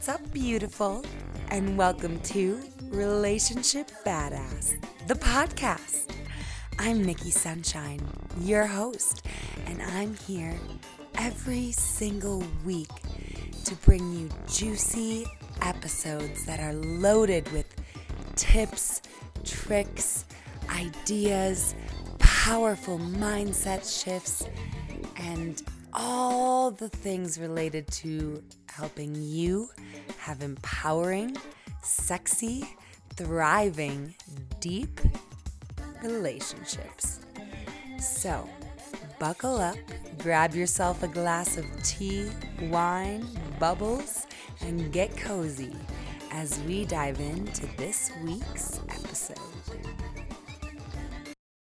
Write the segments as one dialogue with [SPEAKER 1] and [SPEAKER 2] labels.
[SPEAKER 1] What's up, beautiful? And welcome to Relationship Badass, the podcast. I'm Nikki Sunshine, your host, and I'm here every single week to bring you juicy episodes that are loaded with tips, tricks, ideas, powerful mindset shifts, and all the things related to helping you have empowering, sexy, thriving, deep relationships. So, buckle up, grab yourself a glass of tea, wine, bubbles, and get cozy as we dive into this week's episode.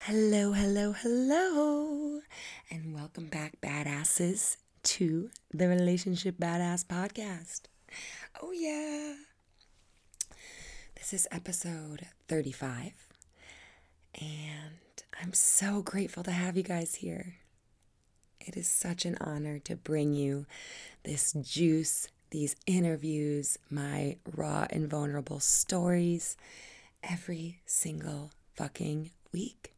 [SPEAKER 1] Hello, hello, hello, and welcome back, badasses, to the Relationship Badass Podcast. Oh, yeah. This is episode 35, and I'm so grateful to have you guys here. It is such an honor to bring you this juice, these interviews, my raw and vulnerable stories every single fucking week.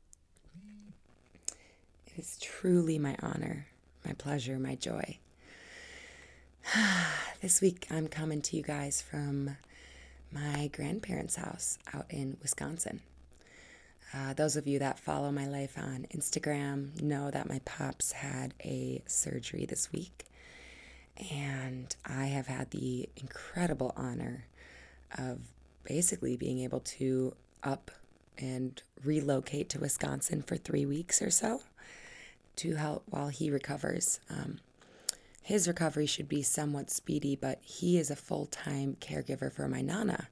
[SPEAKER 1] It is truly my honor, my pleasure, my joy. this week I'm coming to you guys from my grandparents' house out in Wisconsin. Uh, those of you that follow my life on Instagram know that my pops had a surgery this week. And I have had the incredible honor of basically being able to up and relocate to Wisconsin for three weeks or so to help while he recovers. Um, his recovery should be somewhat speedy, but he is a full time caregiver for my Nana.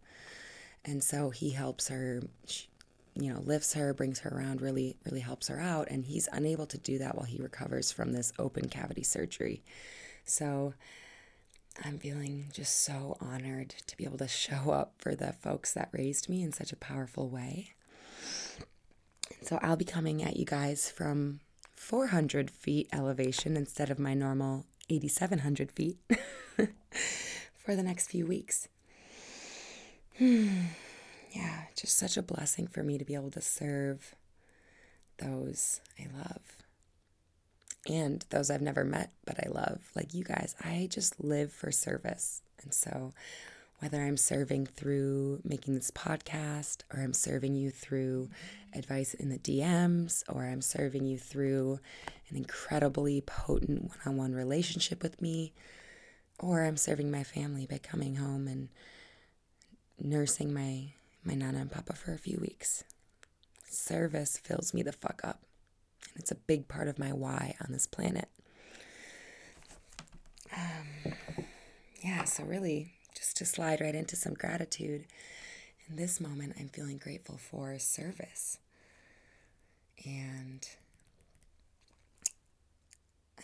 [SPEAKER 1] And so he helps her, you know, lifts her, brings her around, really, really helps her out. And he's unable to do that while he recovers from this open cavity surgery. So I'm feeling just so honored to be able to show up for the folks that raised me in such a powerful way. So I'll be coming at you guys from 400 feet elevation instead of my normal 8,700 feet for the next few weeks. Hmm. yeah, just such a blessing for me to be able to serve those I love and those I've never met but I love, like you guys. I just live for service. And so, whether I'm serving through making this podcast, or I'm serving you through advice in the DMs, or I'm serving you through an incredibly potent one on one relationship with me, or I'm serving my family by coming home and nursing my, my Nana and Papa for a few weeks. Service fills me the fuck up. And it's a big part of my why on this planet. Um, yeah, so really, just to slide right into some gratitude. In this moment, I'm feeling grateful for service. And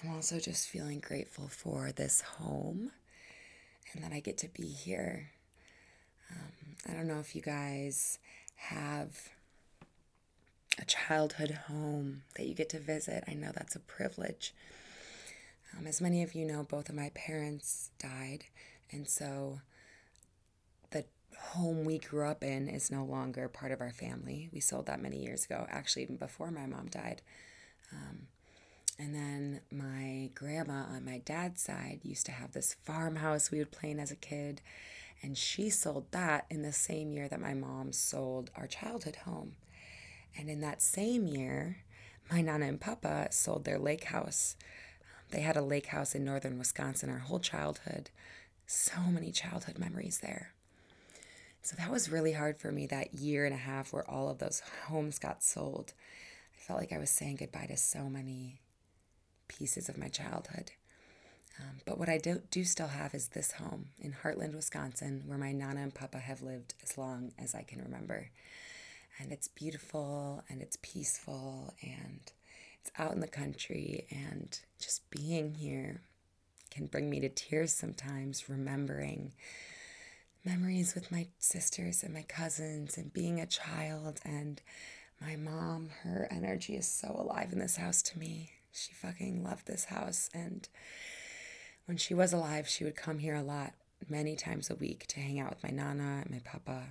[SPEAKER 1] I'm also just feeling grateful for this home and that I get to be here. Um, I don't know if you guys have a childhood home that you get to visit. I know that's a privilege. Um, as many of you know, both of my parents died, and so the home we grew up in is no longer part of our family. We sold that many years ago, actually, even before my mom died. Um, and then my grandma on my dad's side used to have this farmhouse we would play in as a kid. And she sold that in the same year that my mom sold our childhood home. And in that same year, my Nana and Papa sold their lake house. They had a lake house in northern Wisconsin our whole childhood. So many childhood memories there. So that was really hard for me that year and a half where all of those homes got sold. I felt like I was saying goodbye to so many pieces of my childhood. Um, but what I do, do still have is this home in Hartland, Wisconsin, where my Nana and Papa have lived as long as I can remember. And it's beautiful and it's peaceful and it's out in the country. And just being here can bring me to tears sometimes, remembering memories with my sisters and my cousins and being a child and my mom. Her energy is so alive in this house to me. She fucking loved this house. And when she was alive, she would come here a lot. many times a week to hang out with my nana and my papa.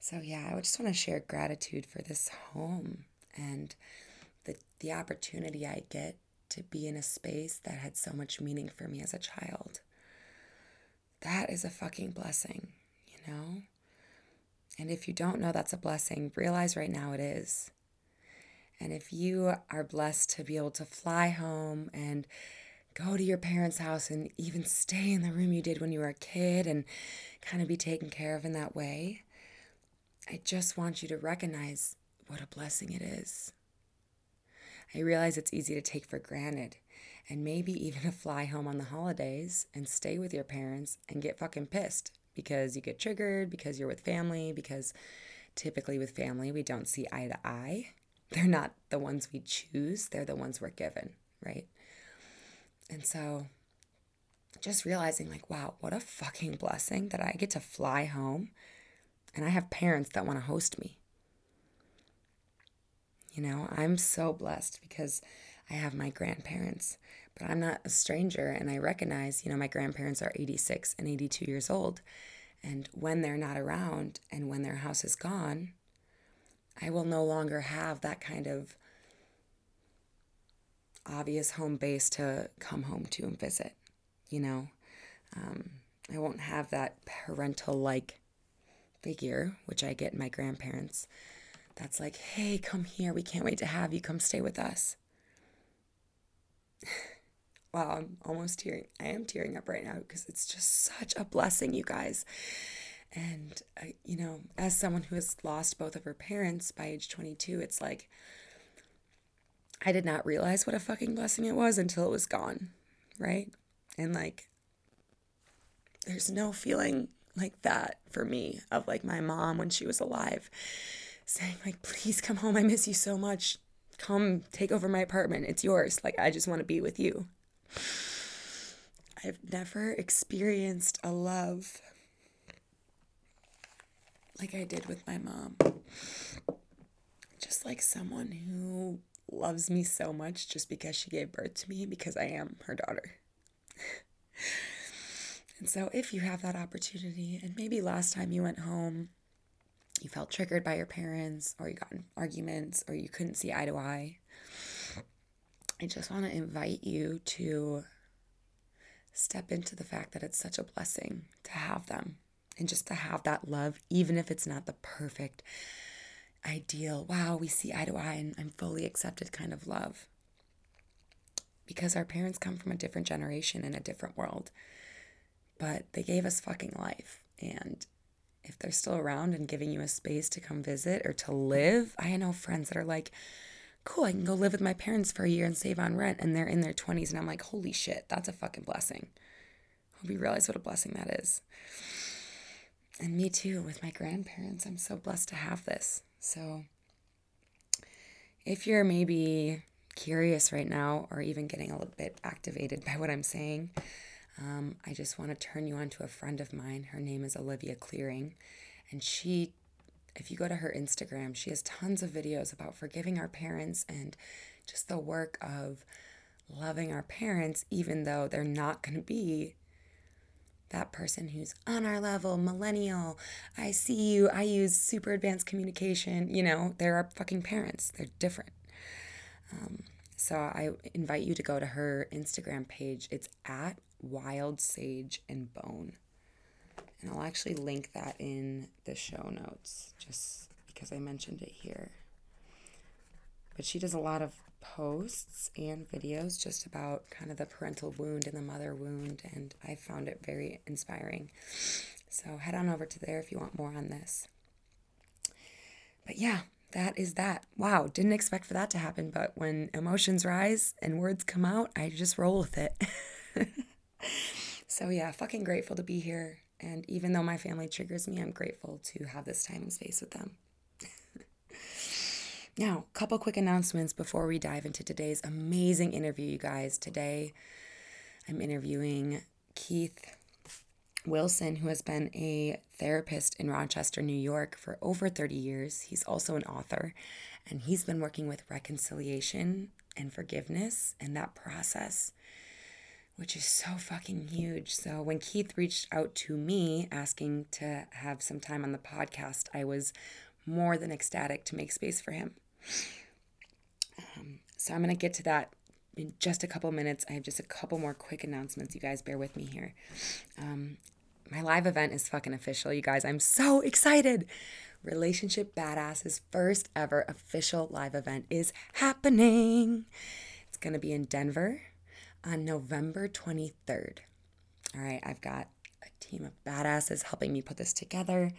[SPEAKER 1] So yeah, I just want to share gratitude for this home and the the opportunity I get to be in a space that had so much meaning for me as a child. That is a fucking blessing, you know? And if you don't know that's a blessing, realize right now it is. And if you are blessed to be able to fly home and go to your parents' house and even stay in the room you did when you were a kid and kind of be taken care of in that way, I just want you to recognize what a blessing it is. I realize it's easy to take for granted and maybe even to fly home on the holidays and stay with your parents and get fucking pissed because you get triggered, because you're with family, because typically with family we don't see eye to eye. They're not the ones we choose, they're the ones we're given, right? And so just realizing, like, wow, what a fucking blessing that I get to fly home and I have parents that want to host me. You know, I'm so blessed because I have my grandparents, but I'm not a stranger and I recognize, you know, my grandparents are 86 and 82 years old. And when they're not around and when their house is gone, I will no longer have that kind of obvious home base to come home to and visit, you know. Um, I won't have that parental like figure, which I get in my grandparents, that's like, hey, come here. We can't wait to have you. Come stay with us. wow, I'm almost tearing. I am tearing up right now because it's just such a blessing, you guys. And, uh, you know, as someone who has lost both of her parents by age 22, it's like, I did not realize what a fucking blessing it was until it was gone, right? And like, there's no feeling like that for me of like my mom when she was alive saying like please come home. I miss you so much. Come take over my apartment. It's yours. Like i just want to be with you. I've never experienced a love like i did with my mom. Just like someone who loves me so much just because she gave birth to me because i am her daughter. And so if you have that opportunity and maybe last time you went home you felt triggered by your parents or you got arguments or you couldn't see eye to eye, I just want to invite you to step into the fact that it's such a blessing to have them and just to have that love, even if it's not the perfect, ideal, wow, we see eye to eye and I'm fully accepted kind of love. Because our parents come from a different generation and a different world, but they gave us fucking life. And if they're still around and giving you a space to come visit or to live. I know friends that are like, cool, I can go live with my parents for a year and save on rent. And they're in their 20s. And I'm like, holy shit, that's a fucking blessing. Hope you realize what a blessing that is. And me too, with my grandparents. I'm so blessed to have this. So if you're maybe curious right now or even getting a little bit activated by what I'm saying, um, I just want to turn you on to a friend of mine. Her name is Olivia Clearing. And she, if you go to her Instagram, she has tons of videos about forgiving our parents and just the work of loving our parents, even though they're not going to be that person who's on our level, millennial, I see you, I use super advanced communication. You know, they're our fucking parents, they're different. Um, so I invite you to go to her Instagram page. It's at wild sage and bone. And I'll actually link that in the show notes just because I mentioned it here. But she does a lot of posts and videos just about kind of the parental wound and the mother wound, and I found it very inspiring. So head on over to there if you want more on this. But yeah, that is that. Wow, didn't expect for that to happen, but when emotions rise and words come out, I just roll with it. so yeah, fucking grateful to be here. And even though my family triggers me, I'm grateful to have this time and space with them. now, a couple quick announcements before we dive into today's amazing interview, you guys. Today, I'm interviewing Keith Wilson, who has been a therapist in Rochester, New York for over 30 years. He's also an author, and he's been working with reconciliation and forgiveness and that process which is so fucking huge. So when Keith reached out to me asking to have some time on the podcast, I was more than ecstatic to make space for him. Um, so I'm going to get to that in just a couple minutes. I have just a couple more quick announcements. You guys bear with me here. Um, my live event is fucking official, you guys. I'm so excited. Relationship Badass's first ever official live event is happening. It's going to be in Denver on November 23rd. All right, I've got a team of badasses helping me put this together.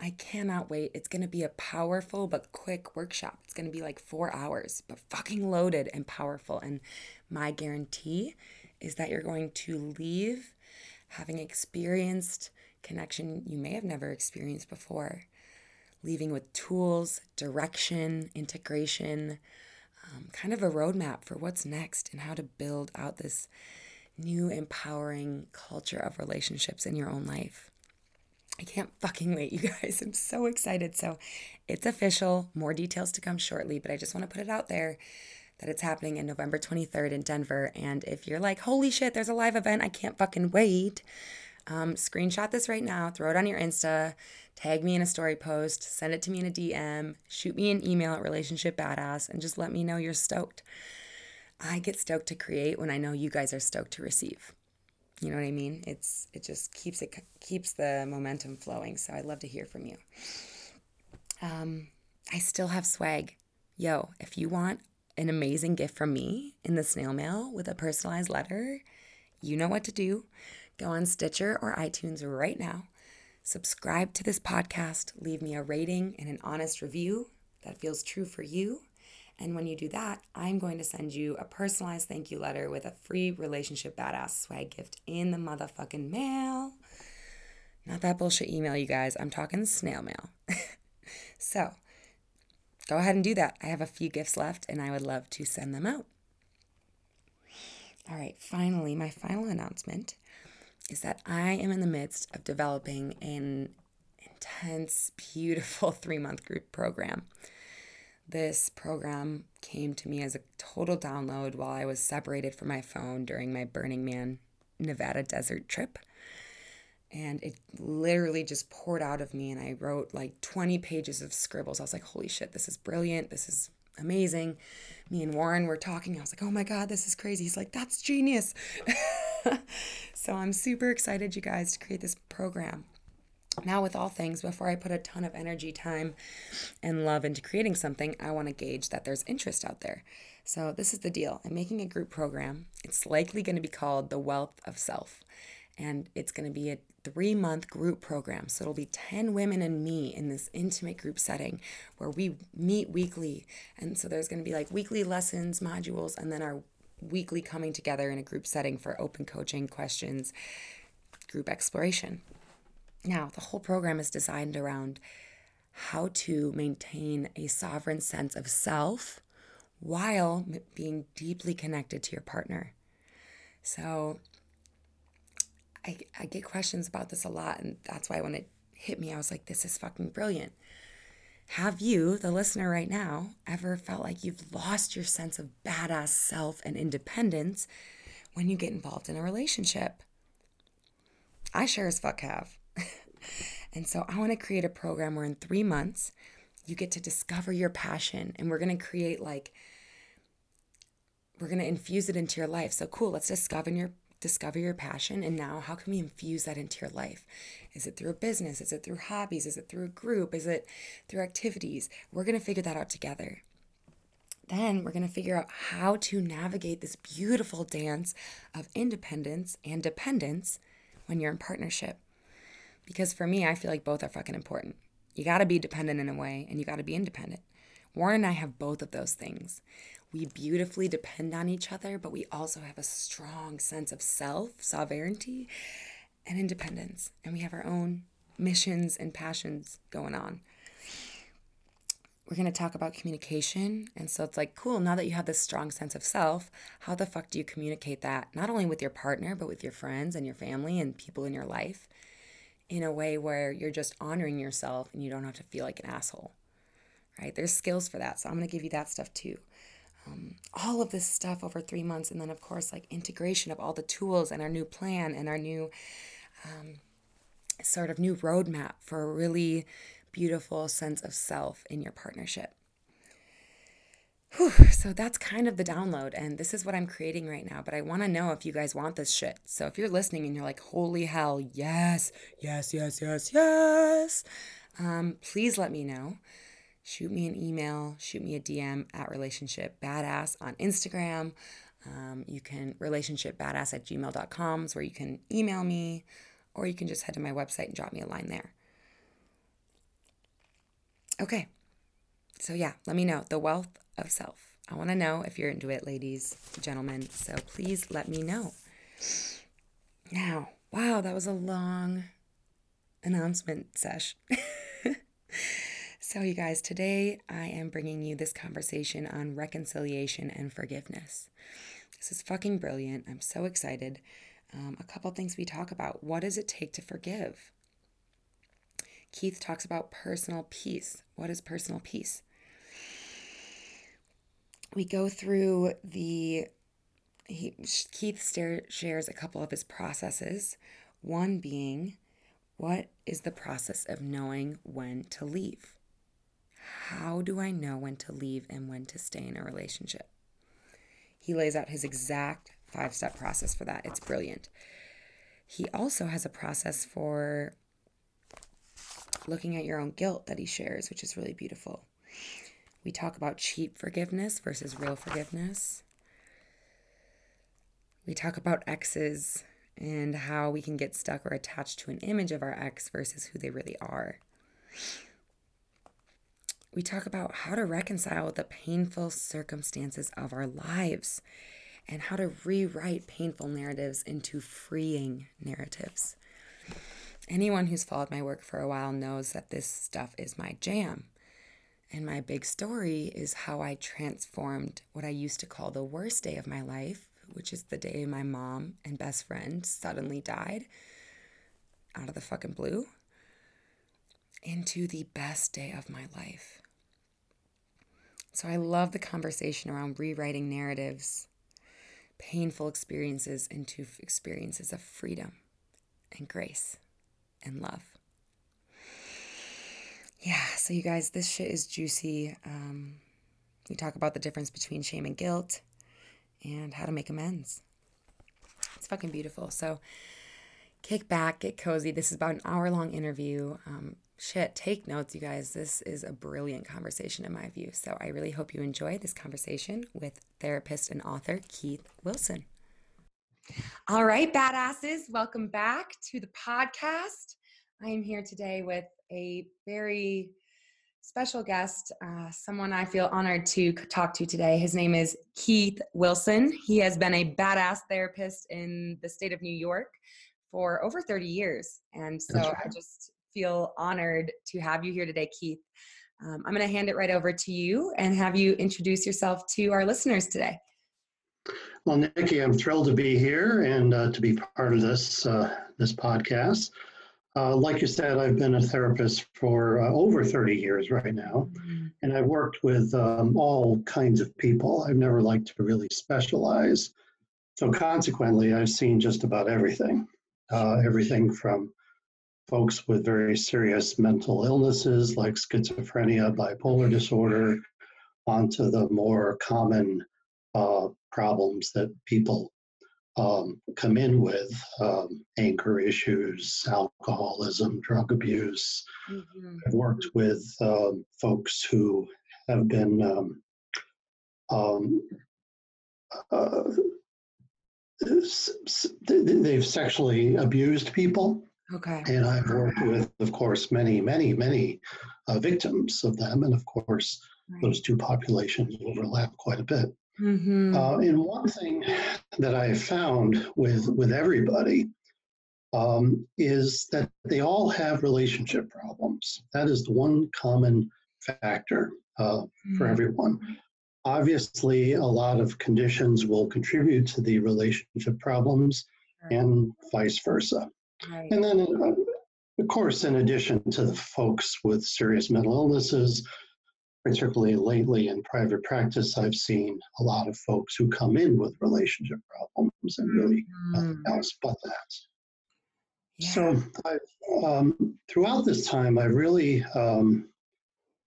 [SPEAKER 1] I cannot wait. It's going to be a powerful but quick workshop. It's going to be like four hours, but fucking loaded and powerful. And my guarantee is that you're going to leave having experienced connection you may have never experienced before, leaving with tools, direction, integration, um, kind of a roadmap for what's next and how to build out this new empowering culture of relationships in your own life. I can't fucking wait, you guys. I'm so excited. So it's official. More details to come shortly, but I just want to put it out there that it's happening in November 23rd in Denver. And if you're like, holy shit, there's a live event, I can't fucking wait, um, screenshot this right now, throw it on your Insta, tag me in a story post, send it to me in a DM, shoot me an email at Relationship Badass, and just let me know you're stoked. I get stoked to create when I know you guys are stoked to receive. You know what I mean? It's it just keeps it keeps the momentum flowing. So I'd love to hear from you. Um, I still have swag. Yo, if you want an amazing gift from me in the snail mail with a personalized letter, you know what to do. Go on Stitcher or iTunes right now. Subscribe to this podcast, leave me a rating and an honest review that feels true for you. And when you do that, I'm going to send you a personalized thank you letter with a free relationship badass swag gift in the motherfucking mail. Not that bullshit email, you guys. I'm talking snail mail. so go ahead and do that. I have a few gifts left and I would love to send them out. All right, finally, my final announcement is that I am in the midst of developing an intense, beautiful three month group program. This program came to me as a total download while I was separated from my phone during my Burning Man Nevada desert trip. And it literally just poured out of me, and I wrote like 20 pages of scribbles. I was like, holy shit, this is brilliant. This is amazing. Me and Warren were talking. I was like, oh my God, this is crazy. He's like, that's genius. so I'm super excited, you guys, to create this program. Now, with all things, before I put a ton of energy, time, and love into creating something, I want to gauge that there's interest out there. So, this is the deal I'm making a group program. It's likely going to be called The Wealth of Self, and it's going to be a three month group program. So, it'll be 10 women and me in this intimate group setting where we meet weekly. And so, there's going to be like weekly lessons, modules, and then our weekly coming together in a group setting for open coaching, questions, group exploration. Now, the whole program is designed around how to maintain a sovereign sense of self while being deeply connected to your partner. So, I, I get questions about this a lot, and that's why when it hit me, I was like, this is fucking brilliant. Have you, the listener right now, ever felt like you've lost your sense of badass self and independence when you get involved in a relationship? I sure as fuck have. and so I want to create a program where in three months you get to discover your passion and we're going to create like, we're going to infuse it into your life. So cool, let's discover your discover your passion and now how can we infuse that into your life? Is it through a business? Is it through hobbies? Is it through a group? Is it through activities? We're going to figure that out together. Then we're going to figure out how to navigate this beautiful dance of independence and dependence when you're in partnership. Because for me, I feel like both are fucking important. You got to be dependent in a way, and you got to be independent. Warren and I have both of those things. We beautifully depend on each other, but we also have a strong sense of self, sovereignty, and independence. And we have our own missions and passions going on. We're going to talk about communication. And so it's like, cool, now that you have this strong sense of self, how the fuck do you communicate that? Not only with your partner, but with your friends and your family and people in your life in a way where you're just honoring yourself and you don't have to feel like an asshole, right? There's skills for that. So I'm going to give you that stuff too. Um, all of this stuff over three months. And then, of course, like integration of all the tools and our new plan and our new um, sort of new roadmap for a really beautiful sense of self in your partnership. Whew, so that's kind of the download, and this is what I'm creating right now. But I want to know if you guys want this shit. So if you're listening and you're like, holy hell, yes, yes, yes, yes, yes, um, please let me know. Shoot me an email, shoot me a DM at relationship badass on Instagram. Um, you can relationship badass at gmail.com is where you can email me, or you can just head to my website and drop me a line there. Okay. So, yeah, let me know. The wealth of self. I want to know if you're into it, ladies, gentlemen. So please let me know. Now, wow, that was a long announcement sesh. so, you guys, today I am bringing you this conversation on reconciliation and forgiveness. This is fucking brilliant. I'm so excited. Um, a couple things we talk about. What does it take to forgive? Keith talks about personal peace. What is personal peace? we go through the he, Keith stare, shares a couple of his processes. One being, what is the process of knowing when to leave? How do I know when to leave and when to stay in a relationship? He lays out his exact five step process for that. It's brilliant. He also has a process for looking at your own guilt that he shares, which is really beautiful. We talk about cheap forgiveness versus real forgiveness. We talk about exes and how we can get stuck or attached to an image of our ex versus who they really are. We talk about how to reconcile the painful circumstances of our lives and how to rewrite painful narratives into freeing narratives. Anyone who's followed my work for a while knows that this stuff is my jam. And my big story is how I transformed what I used to call the worst day of my life, which is the day my mom and best friend suddenly died out of the fucking blue, into the best day of my life. So I love the conversation around rewriting narratives, painful experiences into experiences of freedom and grace and love yeah, so you guys, this shit is juicy. Um, we talk about the difference between shame and guilt and how to make amends. It's fucking beautiful. So kick back, get cozy. This is about an hour long interview. Um, shit, take notes, you guys. This is a brilliant conversation in my view. So I really hope you enjoy this conversation with therapist and author Keith Wilson. All right, badasses, welcome back to the podcast. I am here today with a very special guest, uh, someone I feel honored to talk to today. His name is Keith Wilson. He has been a badass therapist in the state of New York for over 30 years. And so right. I just feel honored to have you here today, Keith. Um, I'm going to hand it right over to you and have you introduce yourself to our listeners today.
[SPEAKER 2] Well, Nikki, I'm thrilled to be here and uh, to be part of this uh, this podcast. Uh, like you said, I've been a therapist for uh, over 30 years right now, mm-hmm. and I've worked with um, all kinds of people. I've never liked to really specialize. So, consequently, I've seen just about everything uh, everything from folks with very serious mental illnesses like schizophrenia, bipolar disorder, onto the more common uh, problems that people um, come in with um, anger issues, alcoholism, drug abuse. Mm-hmm. I've worked with um, folks who have been um, um, uh, they've sexually abused people.
[SPEAKER 1] Okay.
[SPEAKER 2] And I've worked with, of course, many, many, many uh, victims of them. And of course, right. those two populations overlap quite a bit. Mm-hmm. Uh, and one thing that I have found with with everybody um, is that they all have relationship problems. That is the one common factor uh, mm-hmm. for everyone. Obviously, a lot of conditions will contribute to the relationship problems, and vice versa. Right. And then, uh, of course, in addition to the folks with serious mental illnesses, particularly lately in private practice, I've seen a lot of folks who come in with relationship problems and really nothing
[SPEAKER 1] Mm,
[SPEAKER 2] else but that.
[SPEAKER 1] yeah.
[SPEAKER 2] So, I've, um, throughout this time, I've really um,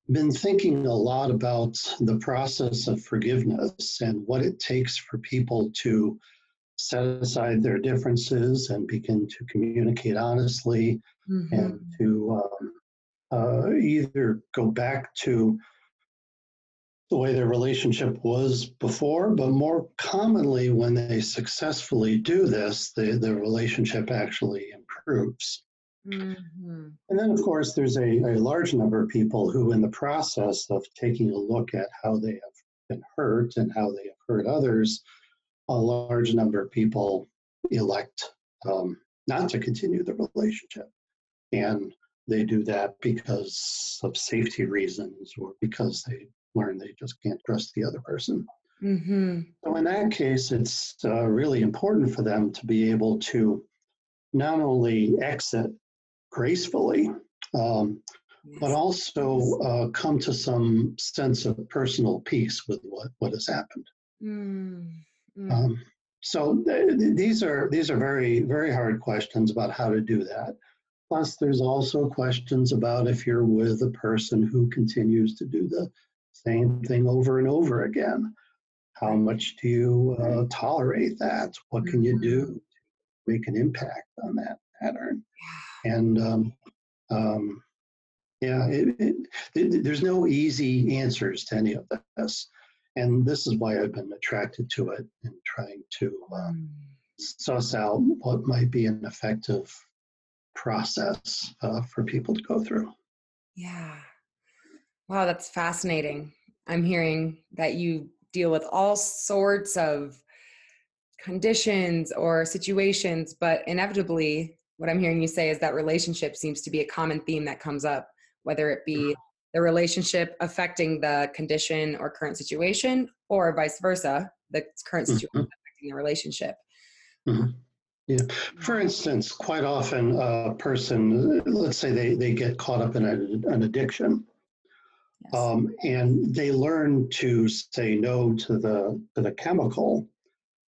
[SPEAKER 2] been thinking a lot about the process of forgiveness and what it takes for people to set aside their differences and begin to communicate honestly
[SPEAKER 1] Mhm.
[SPEAKER 2] and to um, uh, either go back to the way their relationship was before, but more commonly, when they successfully do this, the, the relationship actually improves.
[SPEAKER 1] Mhm.
[SPEAKER 2] And then, of course, there's a, a large number of people who, in the process of taking a look at how they have been hurt and how they have hurt others, a large number of people elect um, not to continue the relationship. And they do that because of safety reasons or because they learn they just can't trust the other person.
[SPEAKER 1] Mhm.
[SPEAKER 2] So, in that case, it's uh, really important for them to be able to not only exit gracefully, um, but also uh, come to some sense of personal peace with what, what has happened.
[SPEAKER 1] Mm, mm.
[SPEAKER 2] Um, so th- th- these are these are very very hard questions about how to do that. Plus, there's also questions about if you're with a person who continues to do the same thing over and over again. How much do you uh, tolerate that? What can you do to make an impact on that pattern? And um, um, yeah, it, it, it, there's no easy answers to any of this. And this is why I've been attracted to it and trying to
[SPEAKER 1] Mm.
[SPEAKER 2] suss out what might be an effective process uh, for people to go through.
[SPEAKER 1] Yeah. Wow, that's fascinating. I'm hearing that you deal with all sorts of conditions or situations, but inevitably, what I'm hearing you say is that relationship seems to be a common theme that comes up, whether it be the relationship affecting the condition or current situation, or vice versa, the current situation
[SPEAKER 2] Mhm.
[SPEAKER 1] affecting the relationship.
[SPEAKER 2] Mhm. Yeah. For instance, quite often a person, let's say they, they get caught up in a, an addiction,
[SPEAKER 1] Yes.
[SPEAKER 2] um, and they learn to say no to the to the chemical,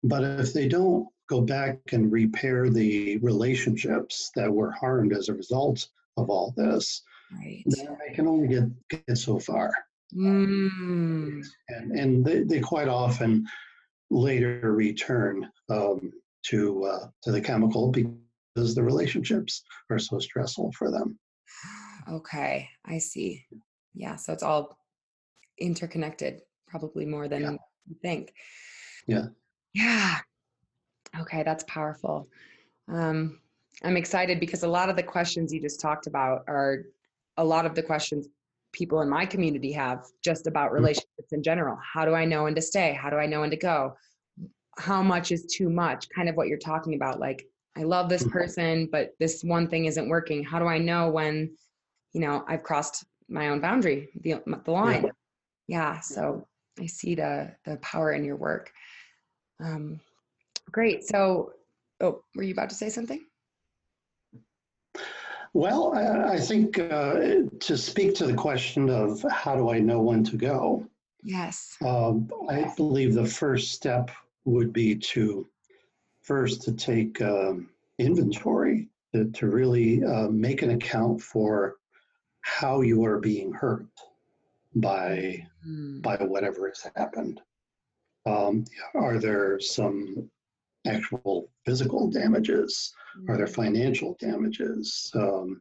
[SPEAKER 2] but if they don't go back and repair the relationships that were harmed as a result of all this,
[SPEAKER 1] right.
[SPEAKER 2] they can only get, get so far.
[SPEAKER 1] Mm.
[SPEAKER 2] And, and they, they quite often later return um, to, uh, to the chemical because the relationships are so stressful for them.
[SPEAKER 1] Okay, I see. Yeah, so it's all interconnected, probably more than
[SPEAKER 2] Yeah.
[SPEAKER 1] you think.
[SPEAKER 2] Yeah.
[SPEAKER 1] Yeah. Okay, that's powerful. Um, I'm excited because a lot of the questions you just talked about are a lot of the questions people in my community have just about relationships in general. How do I know when to stay? How do I know when to go? How much is too much? Kind of what you're talking about. Like, I love this
[SPEAKER 2] Mhm.
[SPEAKER 1] person, but this one thing isn't working. How do I know when, you know, I've crossed my own boundary, the, the line? Yeah. So I see the the power in your work. Um, great. So, oh, were you about to say something?
[SPEAKER 2] Well, I, I think uh, to speak to the question of how do I know when to go,
[SPEAKER 1] Yes.
[SPEAKER 2] um, I believe the first step would be to first to take um, inventory, to, to really uh, make an account for how you are being hurt by
[SPEAKER 1] Hmm.
[SPEAKER 2] by whatever has happened. Um, are there some actual physical damages? Are there financial damages? Um,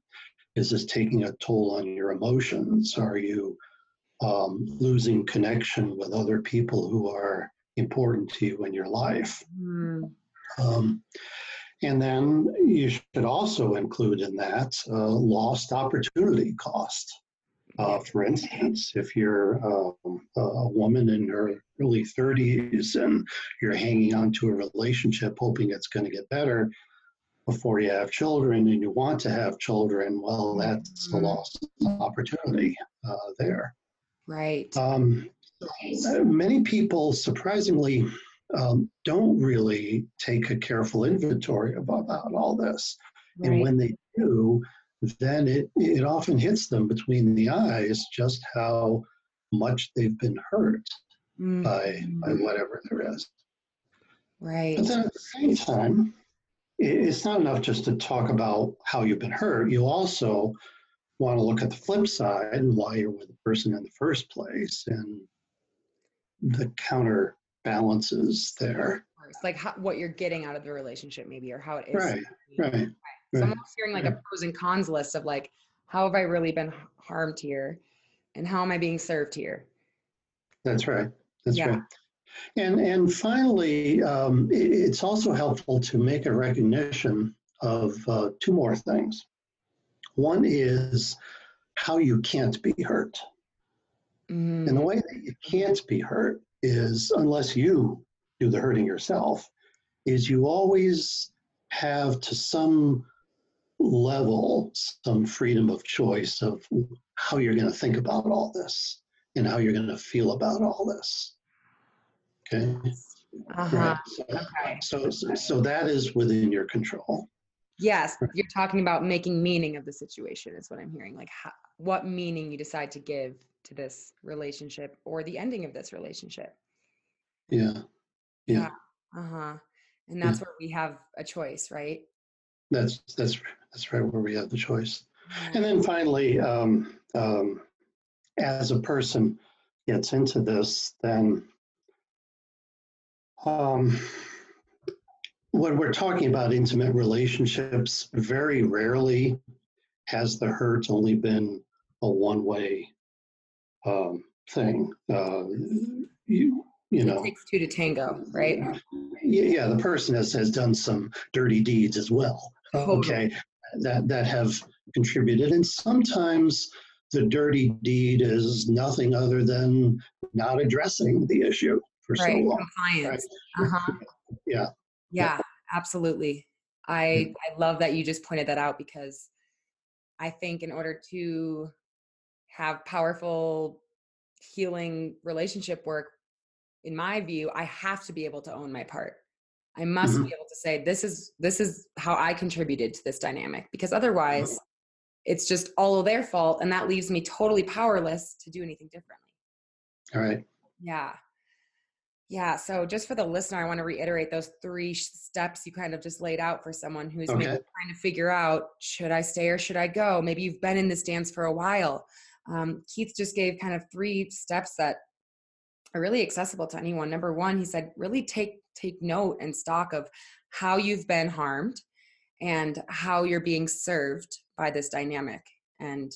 [SPEAKER 2] is this taking a toll on your emotions? Are you um, losing connection with other people who are important to you in your life?
[SPEAKER 1] Hmm.
[SPEAKER 2] Um, and then you should also include in that uh, lost opportunity cost. Uh, for instance, if you're um, a woman in her early 30s and you're hanging on to a relationship hoping it's going to get better before you have children and you want to have children, well, that's a
[SPEAKER 1] Mhm.
[SPEAKER 2] lost opportunity uh, there.
[SPEAKER 1] Right.
[SPEAKER 2] Um, many people, surprisingly, um, don't really take a careful inventory of, about all this. And when they do, then it, it often hits them between the eyes just how much they've been hurt
[SPEAKER 1] Mm,
[SPEAKER 2] by, by whatever there is.
[SPEAKER 1] right.
[SPEAKER 2] But then at the same time, it's not enough just to talk about how you've been hurt. You also want to look at the flip side and why you're with the person in the first place and the counterbalances there.
[SPEAKER 1] Like how, what you're getting out of the relationship, maybe, or how it is.
[SPEAKER 2] Right, right.
[SPEAKER 1] So I'm almost hearing like a pros and cons list of like, how have I really been harmed here, and how am I being served here?
[SPEAKER 2] That's right. That's
[SPEAKER 1] Yeah.
[SPEAKER 2] right. And and finally, um, it's also helpful to make a recognition of uh, two more things. One is how you can't be hurt.
[SPEAKER 1] Mm,
[SPEAKER 2] And the way that you can't be hurt is, unless you do the hurting yourself, is you always have to some level some freedom of choice of how you're going to think about all this and how you're going to feel about all this. Okay.
[SPEAKER 1] uh-huh.
[SPEAKER 2] Right. So,
[SPEAKER 1] Okay.
[SPEAKER 2] so, so, so that is within your control.
[SPEAKER 1] Yes, you're talking about making meaning of the situation, is what I'm hearing. Like, how, what meaning you decide to give to this relationship or the ending of this relationship.
[SPEAKER 2] Yeah. Yeah.
[SPEAKER 1] Uh huh. And that's where we have a choice, right?
[SPEAKER 2] That's, that's, that's right where we have the choice. And then finally, um, um, as a person gets into this, then um, when we're talking about intimate relationships, very rarely has the hurt only been a one-way um, thing. Uh, you, you know,
[SPEAKER 1] It takes two to tango, right?
[SPEAKER 2] yeah, yeah, the person has, has done some dirty deeds as well.
[SPEAKER 1] Totally.
[SPEAKER 2] Okay, that that have contributed, and sometimes the dirty deed is nothing other than not addressing the issue for
[SPEAKER 1] Right.
[SPEAKER 2] so long.
[SPEAKER 1] Compliance. Uh-huh.
[SPEAKER 2] Yeah.
[SPEAKER 1] Yeah, absolutely. I I love that you just pointed that out because I think in order to have powerful healing relationship work, in my view, I have to be able to own my part. I must
[SPEAKER 2] Mhm.
[SPEAKER 1] be able to say this is this is how I contributed to this dynamic because otherwise it's just all their fault and that leaves me totally powerless to do anything differently.
[SPEAKER 2] All right.
[SPEAKER 1] Yeah. Yeah. So just for the listener, I want to reiterate those three sh- steps you kind of just laid out for someone who's maybe
[SPEAKER 2] Okay.
[SPEAKER 1] trying to figure out should I stay or should I go? Maybe you've been in this dance for a while. Um, Keith just gave kind of three steps that are really accessible to anyone. Number one, he said, really take take note and stock of how you've been harmed and how you're being served by this dynamic. And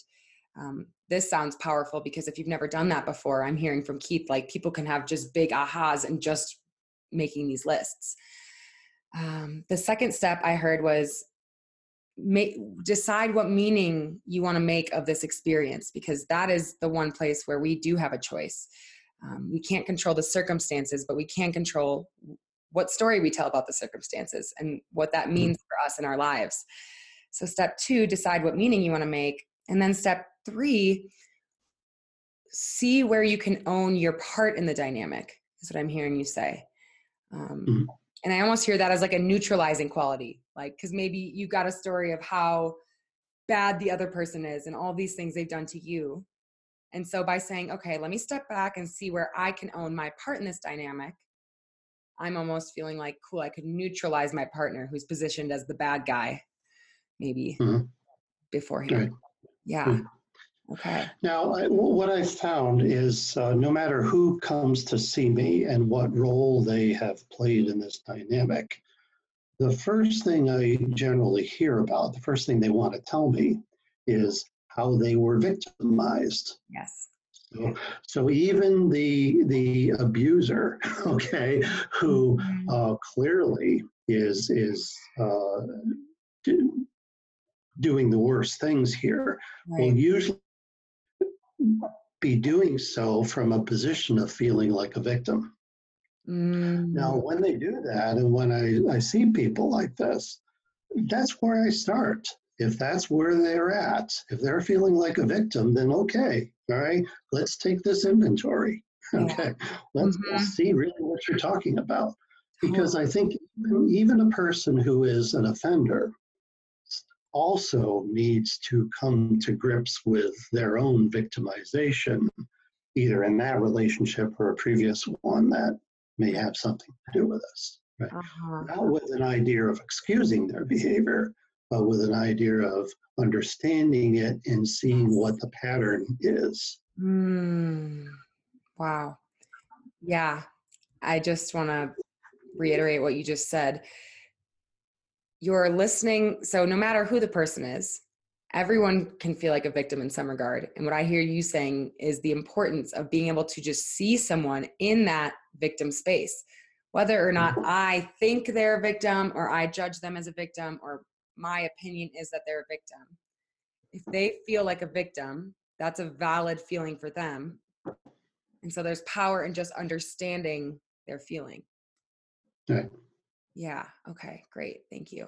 [SPEAKER 1] um, this sounds powerful because if you've never done that before, I'm hearing from Keith like people can have just big ahas and just making these lists. Um, the second step I heard was make decide what meaning you want to make of this experience because that is the one place where we do have a choice. Um, we can't control the circumstances, but we can control what story we tell about the circumstances and what that means for us in our lives. So, step two, decide what meaning you want to make. And then, step three, see where you can own your part in the dynamic, is what I'm hearing you say. Um,
[SPEAKER 2] Mhm.
[SPEAKER 1] And I almost hear that as like a neutralizing quality, like, because maybe you got a story of how bad the other person is and all these things they've done to you. And so, by saying, okay, let me step back and see where I can own my part in this dynamic, I'm almost feeling like, cool, I could neutralize my partner who's positioned as the bad guy, maybe
[SPEAKER 2] Mhm.
[SPEAKER 1] beforehand.
[SPEAKER 2] Right.
[SPEAKER 1] Yeah.
[SPEAKER 2] Mhm.
[SPEAKER 1] Okay.
[SPEAKER 2] Now, I, what I found is uh, no matter who comes to see me and what role they have played in this dynamic, the first thing I generally hear about, the first thing they want to tell me is how they were victimized.
[SPEAKER 1] Yes.
[SPEAKER 2] So, so even the the abuser, okay, who
[SPEAKER 1] Mhm.
[SPEAKER 2] uh, clearly is is uh, do, doing the worst things here, will usually be doing so from a position of feeling like a victim.
[SPEAKER 1] Mm,
[SPEAKER 2] Now, when they do that, and when I, I see people like this, that's where I start. If that's where they're at, if they're feeling like a victim, then okay, all right, let's take this inventory.
[SPEAKER 1] Yeah.
[SPEAKER 2] Okay, let's,
[SPEAKER 1] Mhm.
[SPEAKER 2] see really what you're talking about. Because I think even- even a person who is an offender also needs to come to grips with their own victimization either in that relationship or a previous one that may have something to do with us. Right?
[SPEAKER 1] Uh-huh.
[SPEAKER 2] Not with an idea of excusing their behavior, but with an idea of understanding it and seeing what the pattern is.
[SPEAKER 1] Mm. Wow. Yeah. I just want to reiterate what you just said. You're listening. So, no matter who the person is, everyone can feel like a victim in some regard. And what I hear you saying is the importance of being able to just see someone in that victim space, whether or not I think they're a victim or I judge them as a victim or my opinion is that they're a victim. If they feel like a victim, that's a valid feeling for them. And so there's power in just understanding their feeling.
[SPEAKER 2] Right.
[SPEAKER 1] Yeah. Okay. Great. Thank you.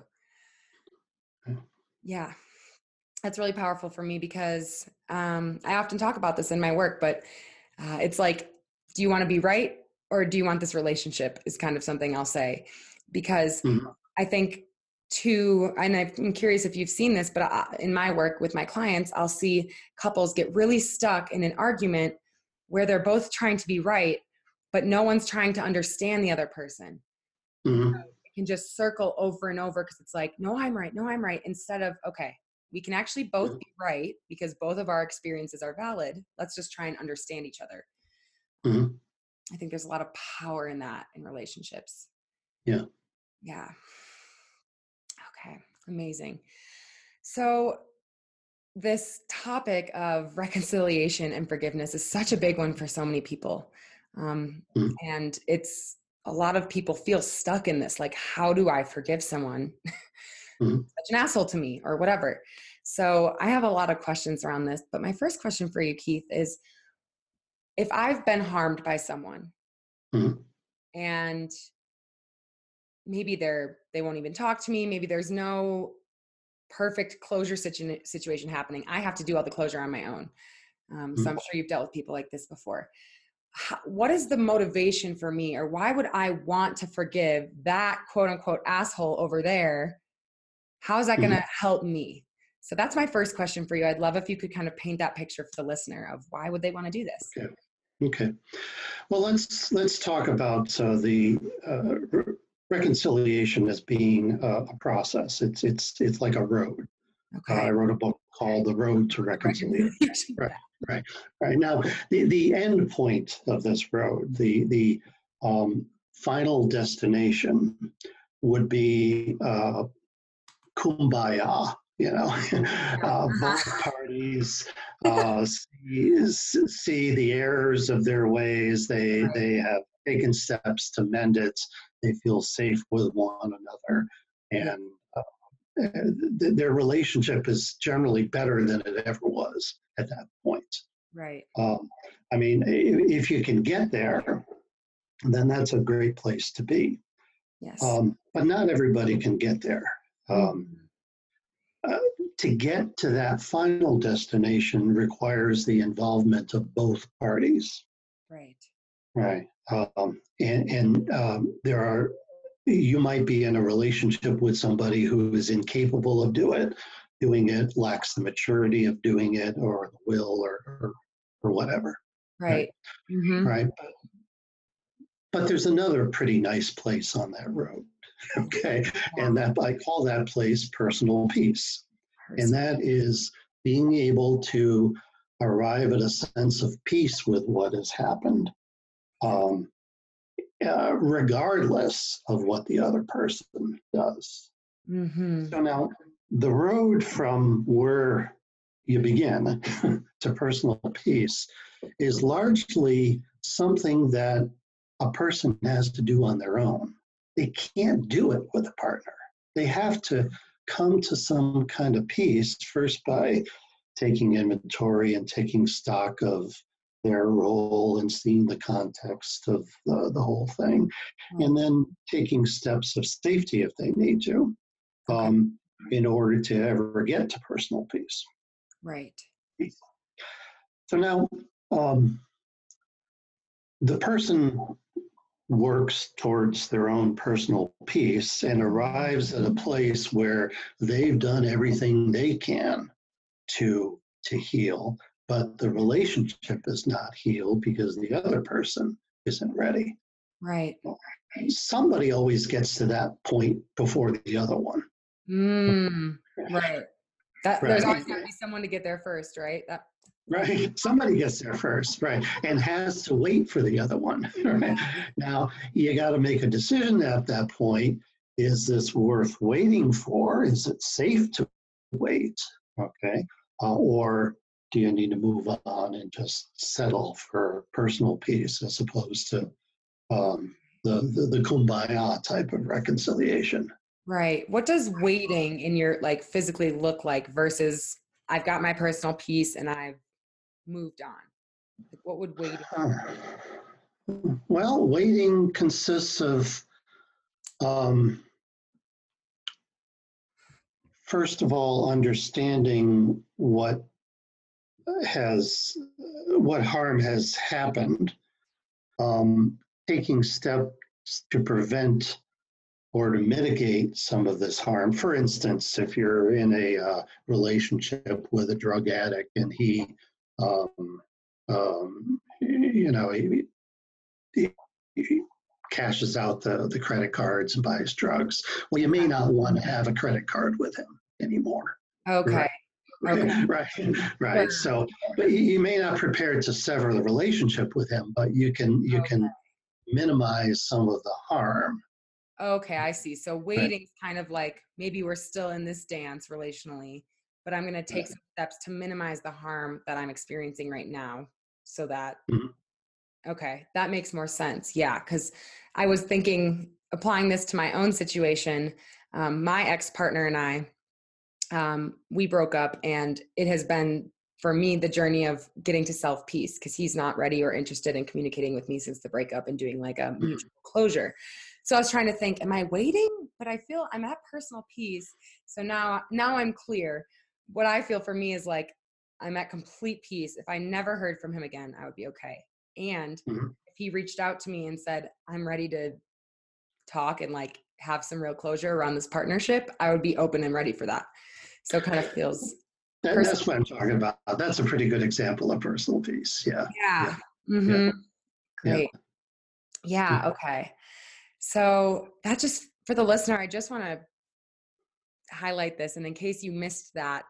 [SPEAKER 2] Yeah.
[SPEAKER 1] That's really powerful for me because um, I often talk about this in my work, but uh, it's like, do you want to be right or do you want this relationship? Is kind of something I'll say because
[SPEAKER 2] Mhm.
[SPEAKER 1] I think to, and I'm curious if you've seen this, but I, in my work with my clients, I'll see couples get really stuck in an argument where they're both trying to be right, but no one's trying to understand the other person.
[SPEAKER 2] Mhm.
[SPEAKER 1] It can just circle over and over because it's like, no, I'm right, no, I'm right, instead of, okay, we can actually both
[SPEAKER 2] Mhm.
[SPEAKER 1] be right because both of our experiences are valid. Let's just try and understand each other.
[SPEAKER 2] Mhm.
[SPEAKER 1] I think there's a lot of power in that in relationships.
[SPEAKER 2] Yeah.
[SPEAKER 1] Yeah. Okay. Amazing. So, this topic of reconciliation and forgiveness is such a big one for so many people. Um,
[SPEAKER 2] Mhm.
[SPEAKER 1] And it's a lot of people feel stuck in this like, how do I forgive someone?
[SPEAKER 2] Mhm.
[SPEAKER 1] Such an asshole to me, or whatever. So, I have a lot of questions around this. But my first question for you, Keith, is if I've been harmed by someone
[SPEAKER 2] Mhm.
[SPEAKER 1] and maybe they're they won't even talk to me maybe there's no perfect closure situ- situation happening i have to do all the closure on my own um, so
[SPEAKER 2] Mhm.
[SPEAKER 1] i'm sure you've dealt with people like this before How, what is the motivation for me or why would i want to forgive that quote unquote asshole over there how is that going to help me so that's my first question for you i'd love if you could kind of paint that picture for the listener of why would they want to do this
[SPEAKER 2] Okay. Okay. Well, let's let's talk about uh, the uh, reconciliation as being uh, a process. It's it's it's like a road. Uh,
[SPEAKER 1] okay
[SPEAKER 2] I wrote a book called The Road to Reconciliation.
[SPEAKER 1] Reconciliation.
[SPEAKER 2] Right. Right now, the, the end point of this road, the the um, final destination, would be uh, kumbaya. You know, uh, both parties uh, see, see the errors of their ways. They
[SPEAKER 1] Right.
[SPEAKER 2] they have taken steps to mend it. They feel safe with one another, and uh, th- their relationship is generally better than it ever was at that point.
[SPEAKER 1] right
[SPEAKER 2] Um, I mean, if you can get there, then that's a great place to be.
[SPEAKER 1] yes
[SPEAKER 2] Um, but not everybody can get there. Um,
[SPEAKER 1] Mhm.
[SPEAKER 2] to get to that final destination requires the involvement of both parties.
[SPEAKER 1] right
[SPEAKER 2] Right. Um, and and um, there are, you might be in a relationship with somebody who is incapable of do it, doing it, lacks the maturity of doing it, or the will, or or, or whatever.
[SPEAKER 1] right Mhm.
[SPEAKER 2] Right. But, but there's another pretty nice place on that road. Okay. And that I call that place personal peace. And that is being able to arrive at a sense of peace with what has happened, um, uh, regardless of what the other person does.
[SPEAKER 1] Mhm.
[SPEAKER 2] So now, the road from where you begin to personal peace is largely something that a person has to do on their own. They can't do it with a partner. They have to come to some kind of peace first by taking inventory and taking stock of their role and seeing the context of the, the whole thing, and then taking steps of safety if they need to um, in order to ever get to personal peace.
[SPEAKER 1] Right.
[SPEAKER 2] So now um, the person works towards their own personal peace and arrives at a place where they've done everything they can to to heal but the relationship is not healed because the other person isn't ready.
[SPEAKER 1] Right.
[SPEAKER 2] Somebody always gets to that point before the other one.
[SPEAKER 1] Mm, right. That, There's always got to be someone to get there first, right? That,
[SPEAKER 2] Right. Somebody gets there first, right, and has to wait for the other one. Right. Now you got to make a decision at that point. Is this worth waiting for? Is it safe to wait? Okay. Uh, or do you need to move on and just settle for personal peace as opposed to um, the, the the kumbaya type of reconciliation?
[SPEAKER 1] right. What does waiting in your like physically look like versus I've got my personal peace and I've moved on? Like, what would waiting?
[SPEAKER 2] Well, waiting consists of, um, first of all, understanding what has, what harm has happened, um, taking steps to prevent or to mitigate some of this harm. For instance, if you're in a uh, relationship with a drug addict and he, um, um, you know, he, he, he cashes out the, the credit cards and buys drugs. Well, you may not want to have a credit card with him anymore.
[SPEAKER 1] Okay. Okay.
[SPEAKER 2] right, right. So, but you, may not prepare to sever the relationship with him, but you can you can minimize some of the harm.
[SPEAKER 1] Okay, I see. So waiting's kind of like maybe we're still in this dance relationally, but I'm going to take some steps to minimize the harm that I'm experiencing right now so that
[SPEAKER 2] Mhm.
[SPEAKER 1] Okay, that makes more sense. Yeah, cuz I was thinking applying this to my own situation, um, my ex-partner and I um, we broke up and it has been for me the journey of getting to self peace because he's not ready or interested in communicating with me since the breakup and doing like a mutual closure. So i was trying to think am i waiting? But i feel i'm at personal peace so now now i'm clear. What i feel for me is like i'm at complete peace. If i never heard from him again i would be okay. And
[SPEAKER 2] Mhm.
[SPEAKER 1] if he reached out to me and said i'm ready to talk and like have some real closure around this partnership i would be open and ready for that so it kind of feels
[SPEAKER 2] That, that's what I'm talking about. That's a pretty good example of personal peace. Yeah.
[SPEAKER 1] Yeah.
[SPEAKER 2] Yeah.
[SPEAKER 1] hmm
[SPEAKER 2] Yeah.
[SPEAKER 1] Great. Yeah. Okay. So that just for the listener, I just want to highlight this. And in case you missed that,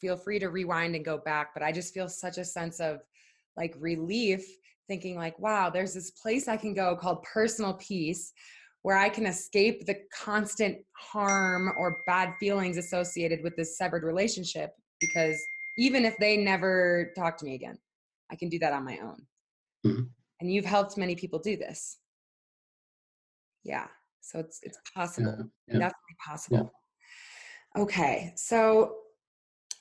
[SPEAKER 1] feel free to rewind and go back. But I just feel such a sense of like relief thinking like, wow, there's this place I can go called personal peace where I can escape the constant harm or bad feelings associated with this severed relationship because even if they never talk to me again, I can do that on my own.
[SPEAKER 2] Mhm.
[SPEAKER 1] And you've helped many people do this. Yeah. So it's it's possible.
[SPEAKER 2] Yeah. yeah.
[SPEAKER 1] Definitely possible. Okay. So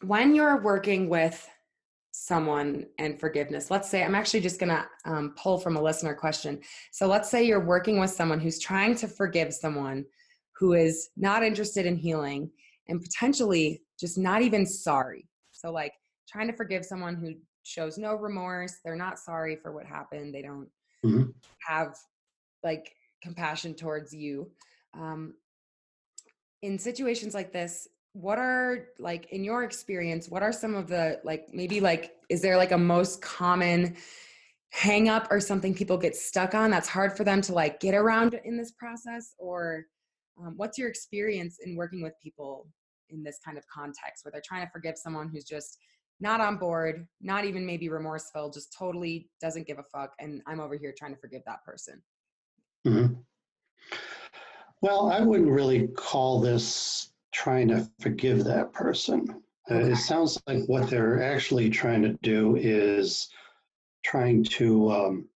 [SPEAKER 1] when you're working with someone and forgiveness, let's say I'm actually just going to um, pull from a listener question. So let's say you're working with someone who's trying to forgive someone who is not interested in healing and potentially just not even sorry. So, like trying to forgive someone who shows no remorse, they're not sorry for what happened, they don't
[SPEAKER 2] Mhm.
[SPEAKER 1] have like compassion towards you. Um, in situations like this, what are like in your experience, what are some of the like maybe like is there like a most common hang up or something people get stuck on that's hard for them to like get around in this process or um, what's your experience in working with people in this kind of context where they're trying to forgive someone who's just not on board not even maybe remorseful just totally doesn't give a fuck and i'm over here trying to forgive that person
[SPEAKER 2] mm-hmm. Well, I wouldn't really call this trying to forgive that person. Uh. It sounds like what they're actually trying to do is trying to um,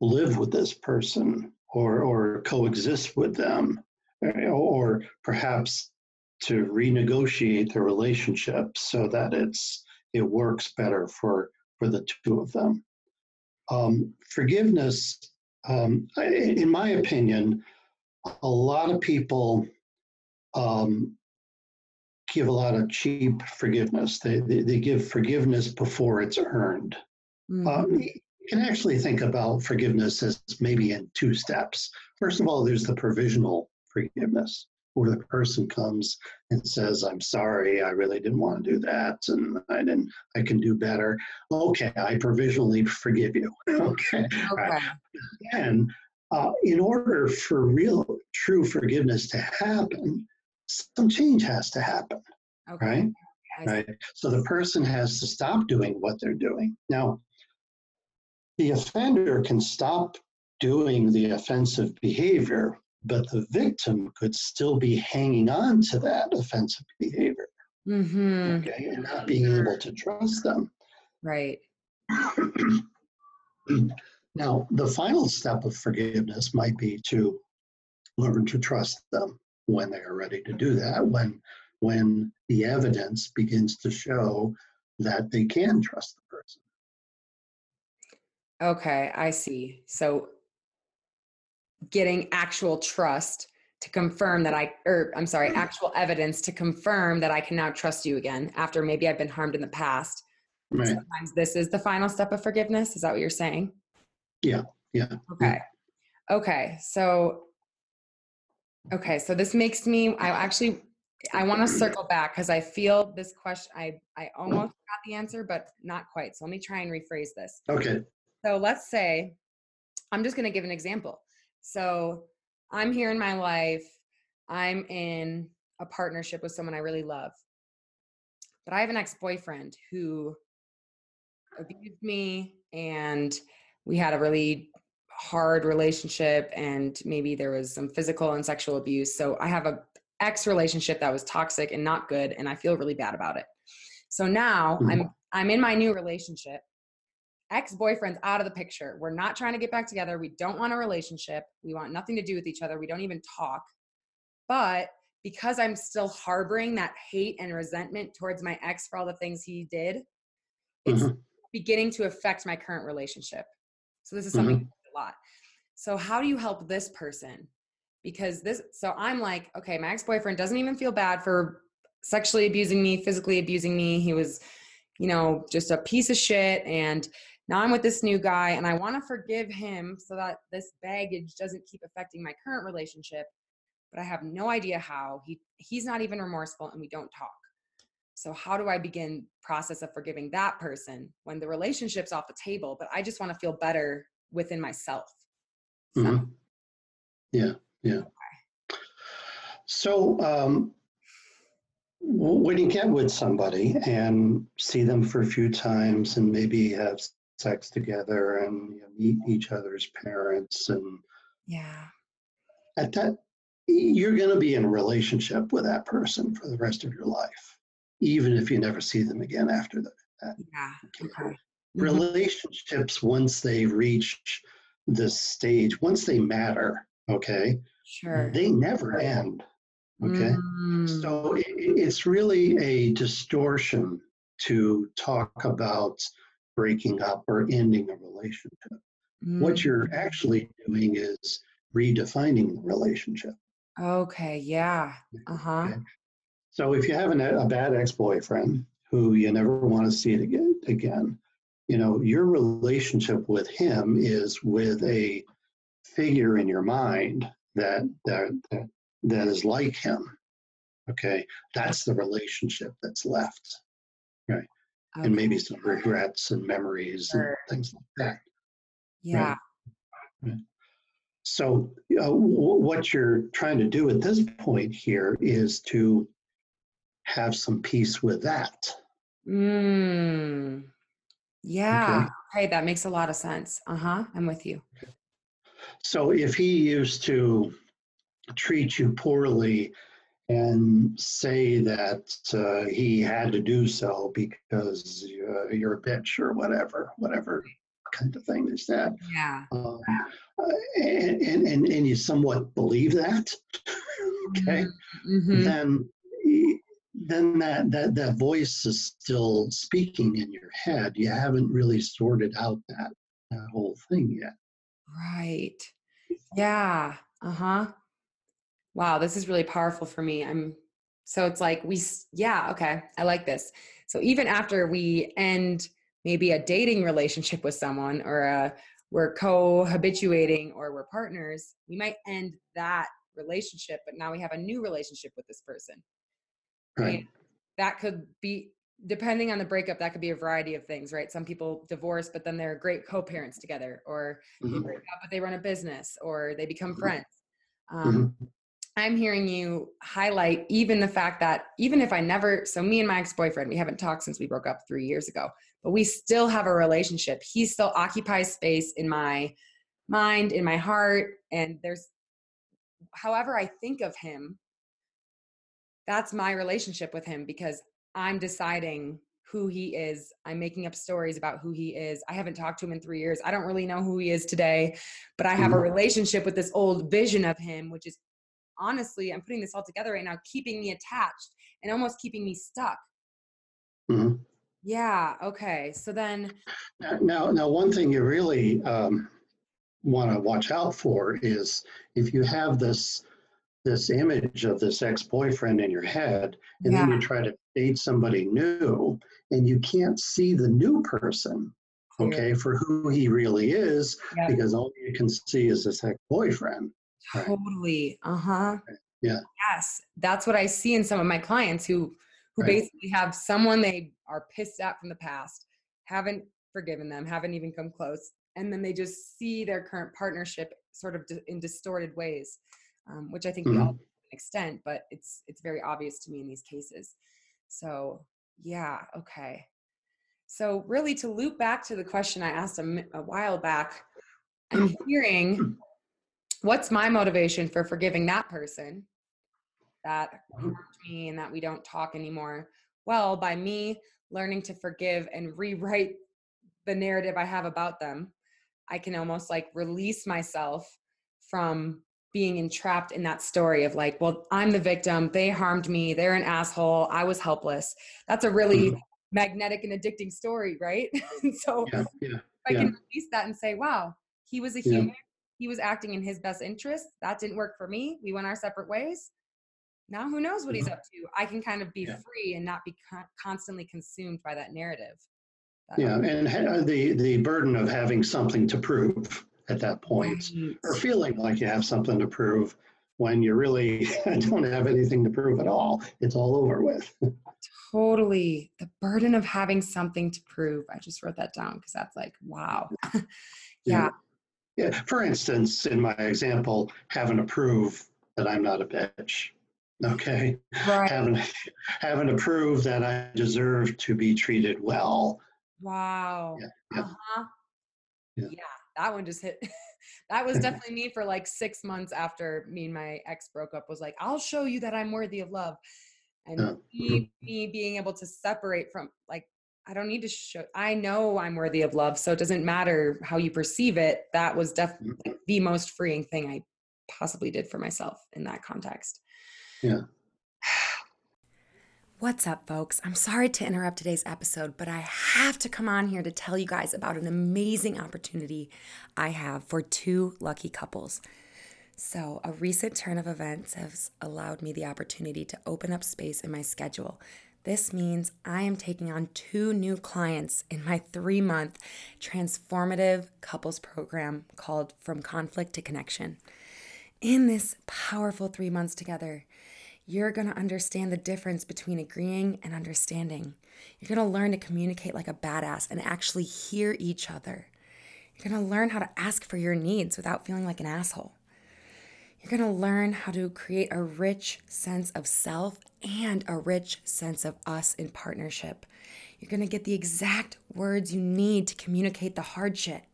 [SPEAKER 2] live with this person or, or coexist with them, uh, or perhaps to renegotiate the relationship so that it's it works better for for the two of them. Um, forgiveness, um, in my opinion, a lot of people um, give a lot of cheap forgiveness. They, they, they give forgiveness before it's earned.
[SPEAKER 1] Mhm.
[SPEAKER 2] Um, you can actually think about forgiveness as maybe in two steps. First of all, there's the provisional forgiveness. where the person comes and says, I'm sorry, I really didn't want to do that, and I didn't, I can do better. Okay, I provisionally forgive you. okay.
[SPEAKER 1] Okay.
[SPEAKER 2] And uh, in order for real, true forgiveness to happen, some change has to happen,
[SPEAKER 1] Okay.
[SPEAKER 2] right? Right. So the person has to stop doing what they're doing. Now, the offender can stop doing the offensive behavior, but the victim could still be hanging on to that offensive behavior,
[SPEAKER 1] Mm-hmm.
[SPEAKER 2] okay, and not being able to trust them.
[SPEAKER 1] Right.
[SPEAKER 2] now, the final step of forgiveness might be to learn to trust them when they are ready to do that, when when the evidence begins to show that they can trust the person.
[SPEAKER 1] Okay, I see. So getting actual trust to confirm that I, or I'm sorry, hmm. actual evidence to confirm that I can now trust you again after maybe I've been harmed in the past.
[SPEAKER 2] Right.
[SPEAKER 1] Sometimes this is the final step of forgiveness. Is that what you're saying?
[SPEAKER 2] Yeah. Yeah.
[SPEAKER 1] Okay. Okay. So, okay. So this makes me, I actually, I want to circle back because I feel this question, I, I almost got the answer, but not quite. So let me try and rephrase this.
[SPEAKER 2] Okay.
[SPEAKER 1] So let's say, I'm just going to give an example. So I'm here in my life, I'm in a partnership with someone I really love, but I have an ex boyfriend who abused me and we had a really hard relationship and maybe there was some physical and sexual abuse. So I have a ex relationship that was toxic and not good and I feel really bad about it. So now
[SPEAKER 2] Mhm.
[SPEAKER 1] I'm I'm in my new relationship ex-boyfriend's out of the picture. We're not trying to get back together. We don't want a relationship. We want nothing to do with each other. We don't even talk. But because I'm still harboring that hate and resentment towards my ex for all the things he did, it's
[SPEAKER 2] Mhm.
[SPEAKER 1] beginning to affect my current relationship. So this is something do a lot. So how do you help this person? Because this so I'm like, okay, my ex-boyfriend doesn't even feel bad for sexually abusing me, physically abusing me. He was, you know, just a piece of shit and now I'm with this new guy and I want to forgive him so that this baggage doesn't keep affecting my current relationship, but I have no idea how. He he's not even remorseful and we don't talk. So how do I begin process of forgiving that person when the relationship's off the table, but I just want to feel better within myself? So-
[SPEAKER 2] Mhm. Yeah. Yeah. So um, when you get with somebody and see them for a few times and maybe have sex together and you know, meet each other's parents and
[SPEAKER 1] Yeah.
[SPEAKER 2] at that you're going to be in a relationship with that person for the rest of your life even if you never see them again after that
[SPEAKER 1] Yeah.
[SPEAKER 2] Okay.
[SPEAKER 1] Mhm.
[SPEAKER 2] relationships once they reach this stage once they matter okay
[SPEAKER 1] Sure.
[SPEAKER 2] they never end okay
[SPEAKER 1] Mm.
[SPEAKER 2] so it's really a distortion to talk about breaking up or ending a relationship what you're
[SPEAKER 1] Mm.
[SPEAKER 2] actually doing is redefining the relationship
[SPEAKER 1] Okay. Yeah. Uh huh.
[SPEAKER 2] Okay. So if you have an, a bad ex-boyfriend who you never want to see it again, again, you know, your relationship with him is with a figure in your mind that that that, is like him. Okay, that's the relationship that's left, Right. and maybe some regrets and memories
[SPEAKER 1] Sure.
[SPEAKER 2] and things like that.
[SPEAKER 1] Yeah.
[SPEAKER 2] So, uh, w- what you're trying to do at this point here is to have some peace with that.
[SPEAKER 1] Mm. Yeah. Okay. That makes a lot of sense. Uh huh. I'm with you.
[SPEAKER 2] So if he used to treat you poorly and say that uh, he had to do so because uh, you're a bitch or whatever, whatever kind of thing is that,
[SPEAKER 1] Yeah.
[SPEAKER 2] um, uh, and, and, and, and you somewhat believe that, okay,
[SPEAKER 1] Mm-hmm.
[SPEAKER 2] then then that, that that voice is still speaking in your head. You haven't really sorted out that, that whole thing yet.
[SPEAKER 1] Right. Yeah. Uh huh. Wow. This is really powerful for me. I'm so it's like we, yeah. Okay. I like this. So even after we end maybe a dating relationship with someone or a, we're co-habituating or we're partners, we might end that relationship, but now we have a new relationship with this person.
[SPEAKER 2] Right.
[SPEAKER 1] That could be depending on the breakup that could be a variety of things right some people divorce but then they're great co-parents together or they
[SPEAKER 2] Mhm.
[SPEAKER 1] break up but they run a business or they become
[SPEAKER 2] Mhm.
[SPEAKER 1] friends um,
[SPEAKER 2] Mhm.
[SPEAKER 1] i'm hearing you highlight even the fact that even if i never so me and my ex-boyfriend we haven't talked since we broke up three years ago but we still have a relationship he still occupies space in my mind in my heart and there's however i think of him that's my relationship with him because I'm deciding who he is. I'm making up stories about who he is. I haven't talked to him in three years. I don't really know who he is today, but I have a
[SPEAKER 2] Mhm.
[SPEAKER 1] relationship with this old vision of him, which is honestly, I'm putting this all together right now, keeping me attached and almost keeping me stuck.
[SPEAKER 2] Mhm.
[SPEAKER 1] Yeah. Okay. So then,
[SPEAKER 2] Now- Now, now, one thing you really um, want to watch out for is if you have this this image of this ex-boyfriend in your head, and then you try to date somebody new, and you can't see the new person, okay, for who he really is,
[SPEAKER 1] Yep.
[SPEAKER 2] because all you can see is this ex-boyfriend. Right.
[SPEAKER 1] Totally. Uh huh.
[SPEAKER 2] Yeah.
[SPEAKER 1] Yes, that's what I see in some of my clients who who
[SPEAKER 2] Right.
[SPEAKER 1] basically have someone they are pissed at from the past, haven't forgiven them, haven't even come close, and then they just see their current partnership sort of in distorted ways, um, which I think we all
[SPEAKER 2] Mhm.
[SPEAKER 1] to an extent, but it's it's very obvious to me in these cases. So yeah, okay. So really, to loop back to the question I asked a, a while back, I'm hearing what's my motivation for forgiving that person that hurt me and that we don't talk anymore well by me learning to forgive and rewrite the narrative i have about them i can almost like release myself from being entrapped in that story of like well i'm the victim they harmed me they're an asshole i was helpless that's a really
[SPEAKER 2] Mhm.
[SPEAKER 1] magnetic and addicting story right so
[SPEAKER 2] Yeah, yeah,
[SPEAKER 1] I
[SPEAKER 2] Yeah.
[SPEAKER 1] can release that and say, wow, he was a human. He was acting in his best interest. That didn't work for me. We went our separate ways. Now who knows what he's mm-hmm. up to? I can kind of be free and not be con- constantly consumed by that narrative. That
[SPEAKER 2] yeah, um and ha- uh, the the burden of having something to prove at that point, or feeling like you have something to prove when you really don't have anything to prove at all. It's all over with.
[SPEAKER 1] Totally. The burden of having something to prove. I just wrote that down because that's like, wow. yeah.
[SPEAKER 2] Yeah. For instance, in my example, having to prove that I'm not a bitch. Okay.
[SPEAKER 1] Right.
[SPEAKER 2] Having having to prove that I deserve to be treated well.
[SPEAKER 1] Wow.
[SPEAKER 2] Yeah, yeah.
[SPEAKER 1] Uh-huh.
[SPEAKER 2] Yeah.
[SPEAKER 1] Yeah. That one just hit. that was definitely me for like six months after me and my ex broke up. Was like, I'll show you that I'm worthy of love, and
[SPEAKER 2] Yeah.
[SPEAKER 1] me, me being able to separate from like, I don't need to show. I know I'm worthy of love, so it doesn't matter how you perceive it. That was definitely
[SPEAKER 2] Mm-hmm.
[SPEAKER 1] the most freeing thing I possibly did for myself in that context.
[SPEAKER 2] Yeah.
[SPEAKER 1] What's up, folks? I'm sorry to interrupt today's episode, but I have to come on here to tell you guys about an amazing opportunity I have for two lucky couples. So, a recent turn of events has allowed me the opportunity to open up space in my schedule. This means I am taking on two new clients in my three month transformative couples program called From Conflict to Connection. In this powerful three months together, you're going to understand the difference between agreeing and understanding. You're going to learn to communicate like a badass and actually hear each other. You're going to learn how to ask for your needs without feeling like an asshole. You're going to learn how to create a rich sense of self and a rich sense of us in partnership. You're going to get the exact words you need to communicate the hard shit.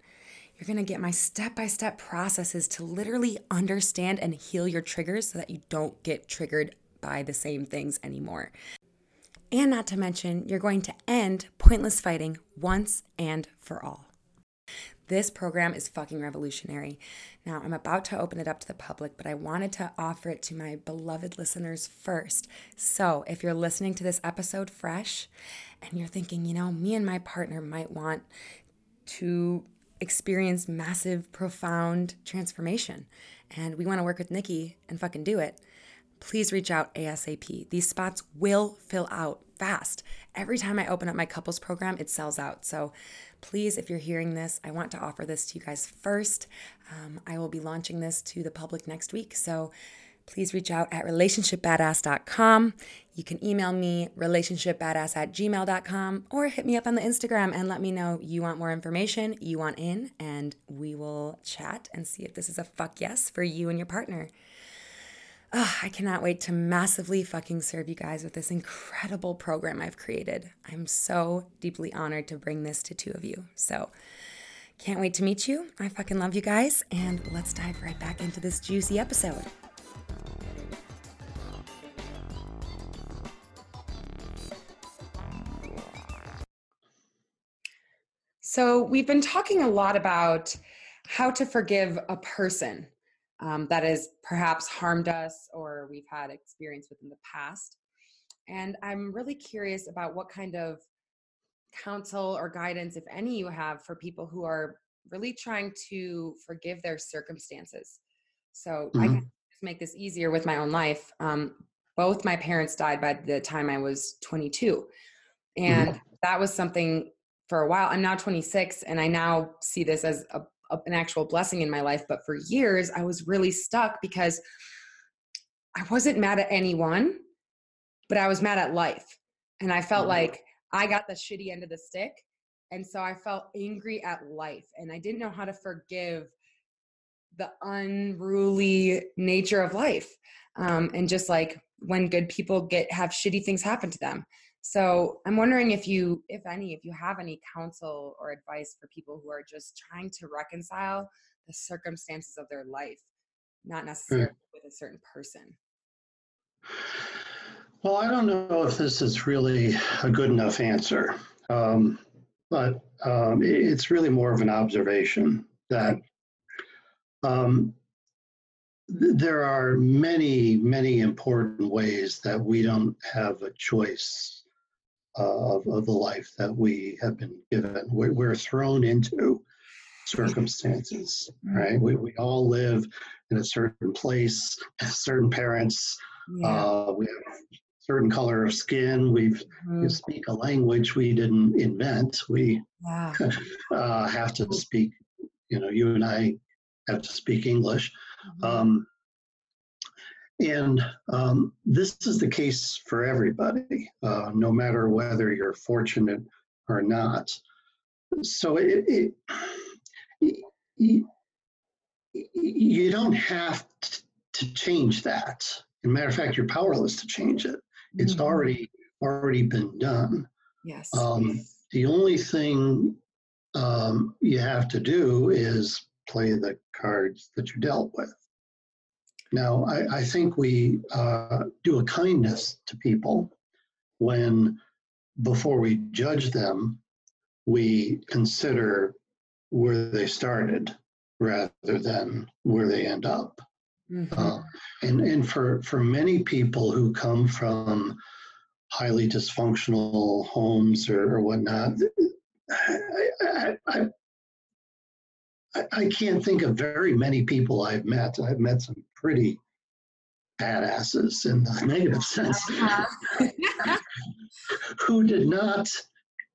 [SPEAKER 1] You're going to get my step by step processes to literally understand and heal your triggers so that you don't get triggered by the same things anymore. And not to mention, you're going to end pointless fighting once and for all. This program is fucking revolutionary. Now, I'm about to open it up to the public, but I wanted to offer it to my beloved listeners first. So, if you're listening to this episode fresh and you're thinking, you know, me and my partner might want to experience massive, profound transformation, and we want to work with Nikki and fucking do it, please reach out ASAP. These spots will fill out fast. Every time I open up my couples program, it sells out. So please, if you're hearing this, I want to offer this to you guys first. Um, I will be launching this to the public next week. So please reach out at relationshipbadass.com. You can email me relationshipbadass at gmail.com or hit me up on the Instagram and let me know you want more information, you want in, and we will chat and see if this is a fuck yes for you and your partner. Oh, I cannot wait to massively fucking serve you guys with this incredible program I've created. I'm so deeply honored to bring this to two of you. So, can't wait to meet you. I fucking love you guys, and let's dive right back into this juicy episode. So, we've been talking a lot about how to forgive a person um, that has perhaps harmed us or we've had experience with in the past. And I'm really curious about what kind of counsel or guidance, if any, you have for people who are really trying to forgive their circumstances. So mm-hmm. I can just make this easier with my own life. Um, both my parents died by the time I was 22. And mm-hmm. that was something for a while. I'm now 26 and I now see this as a an actual blessing in my life. But for years, I was really stuck because I wasn't mad at anyone, but I was mad at life. And I felt mm-hmm. like I got the shitty end of the stick. And so I felt angry at life. And I didn't know how to forgive the unruly nature of life. Um, and just like when good people get have shitty things happen to them. So I'm wondering if you, if any, if you have any counsel or advice for people who are just trying to reconcile the circumstances of their life, not hmm. necessarily mm. with a certain person.
[SPEAKER 2] Well, I don't know if this is really a good enough answer, um, but um, it's really more of an observation that um, there are many, many important ways that we don't have a choice of, of the life that we have been given. We're, we're thrown into circumstances, right? We, we all live in a certain place, certain parents, yeah. uh, we have a certain color of skin, we've, mm-hmm. we speak a language we didn't invent. We wow. uh, have to speak, you know, you and I have to speak English. Mm-hmm. Um, and um, this is the case for everybody, uh, no matter whether you're fortunate or not. So it, it, it, you don't have to change that. As a matter of fact, you're powerless to change it. It's mm-hmm. already already been done.
[SPEAKER 1] Yes.
[SPEAKER 2] Um, the only thing um, you have to do is play the cards that you dealt with. Now, I, I think we uh, do a kindness to people when, before we judge them, we consider where they started rather than where they end up. Mm-hmm. Uh, and and for, for many people who come from highly dysfunctional homes or, or whatnot, I, I, I, I, can't think of very many people I've met. I've met some pretty badasses in the negative sense uh-huh. who did not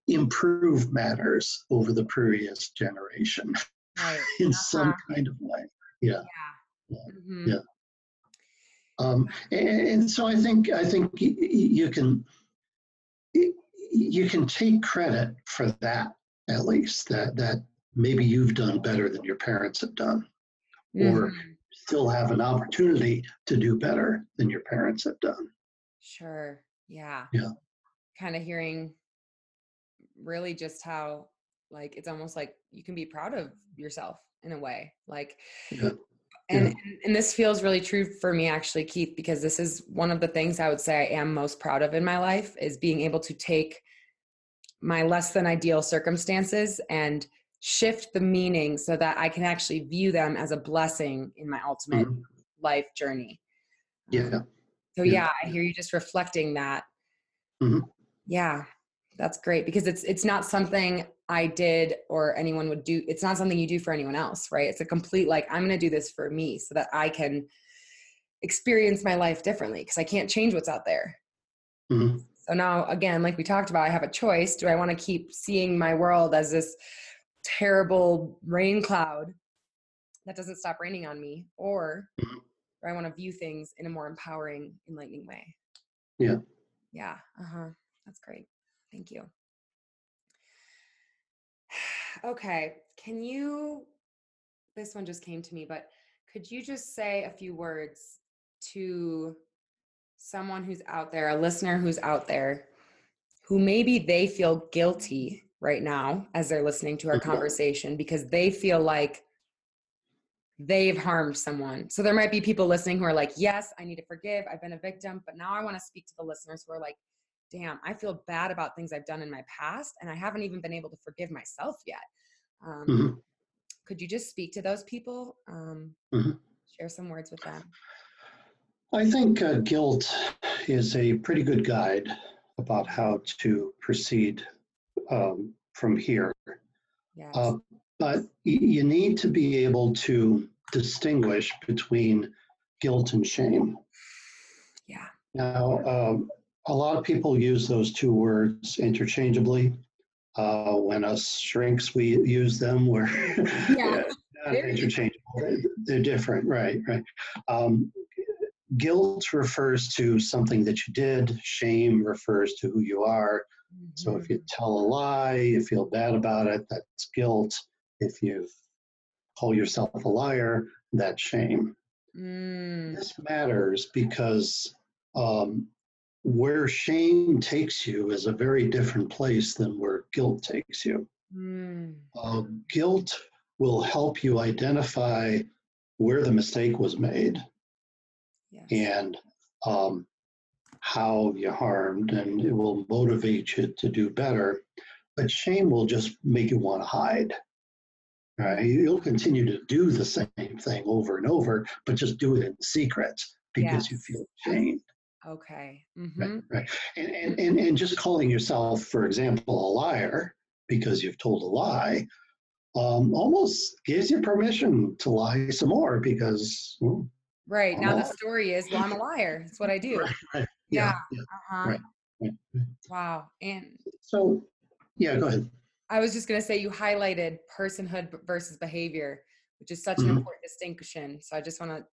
[SPEAKER 2] improve matters over the previous generation right. in uh-huh. some kind of way. Yeah. Yeah. Mm-hmm. yeah. Um, and, and, so I think I think you can you can take credit for that at least that that maybe you've done better than your parents have done, mm-hmm. or still have an opportunity to do better than your parents have done.
[SPEAKER 1] Sure. Yeah.
[SPEAKER 2] Yeah.
[SPEAKER 1] Kind of hearing really just how like it's almost like you can be proud of yourself in a way. Like yeah. And, yeah. and this feels really true for me actually keith because this is one of the things i would say i am most proud of in my life is being able to take my less than ideal circumstances and shift the meaning so that I can actually view them as a blessing in my ultimate mm-hmm. life journey.
[SPEAKER 2] Yeah.
[SPEAKER 1] Um, so yeah. yeah. I hear you just reflecting that. Mm-hmm. Yeah, that's great because it's it's not something I did or anyone would do. It's not something you do for anyone else, right? It's a complete like I'm going to do this for me so that I can experience my life differently because I can't change what's out there. Mm-hmm. So now again, like we talked about, I have a choice. Do I want to keep seeing my world as this terrible rain cloud that doesn't stop raining on me or mm-hmm. or I want to view things in a more empowering, enlightening way.
[SPEAKER 2] Yeah.
[SPEAKER 1] Yeah. Uh huh. That's great. Thank you. Okay. Can you? This one just came to me, but could you just say a few words to someone who's out there, a listener who's out there, who maybe they feel guilty right now as they're listening to our conversation because they feel like they've harmed someone. So there might be people listening who are like, yes, I need to forgive. I've been a victim. But now I want to speak to the listeners who are like, damn, I feel bad about things I've done in my past and I haven't even been able to forgive myself yet. Um,
[SPEAKER 2] Mhm.
[SPEAKER 1] Could you just speak to those people? Um,
[SPEAKER 2] Mhm.
[SPEAKER 1] Share some words with them.
[SPEAKER 2] I think uh, guilt is a pretty good guide about how to proceed um, from here.
[SPEAKER 1] Yes.
[SPEAKER 2] Uh, but you need to be able to distinguish between guilt and shame.
[SPEAKER 1] yeah.
[SPEAKER 2] Now, um, a lot of people use those two words interchangeably. Uh, when us shrinks, we use them. We're
[SPEAKER 1] Yeah.
[SPEAKER 2] interchangeable. They're, they're different, right? Right. Um, guilt refers to something that you did. Shame refers to who you are. So if you tell a lie, you feel bad about it, that's guilt. If you call yourself a liar, that's shame.
[SPEAKER 1] Mm,
[SPEAKER 2] This matters because um, where shame takes you is a very different place than where guilt takes you.
[SPEAKER 1] mm,
[SPEAKER 2] Uh, guilt will help you identify where the mistake was made
[SPEAKER 1] yes.
[SPEAKER 2] and um, how you harmed, and it will motivate you to do better. But shame will just make you want to hide. Right? You'll continue to do the same thing over and over, but just do it in secret because you feel shame.
[SPEAKER 1] Okay.
[SPEAKER 2] Right,
[SPEAKER 1] hmm
[SPEAKER 2] right. And, and, and, and just calling yourself, for example, a liar because you've told a lie um, almost gives you permission to lie some more because well,
[SPEAKER 1] Right.
[SPEAKER 2] I'm
[SPEAKER 1] Now the story is, well, I'm a liar. That's what I do.
[SPEAKER 2] Right, right.
[SPEAKER 1] Yeah.
[SPEAKER 2] yeah.
[SPEAKER 1] Uh-huh.
[SPEAKER 2] right.
[SPEAKER 1] Wow. And
[SPEAKER 2] So, yeah, go ahead.
[SPEAKER 1] I was just going to say you highlighted personhood versus behavior, which is such an
[SPEAKER 2] Mhm.
[SPEAKER 1] important distinction. So I just want to,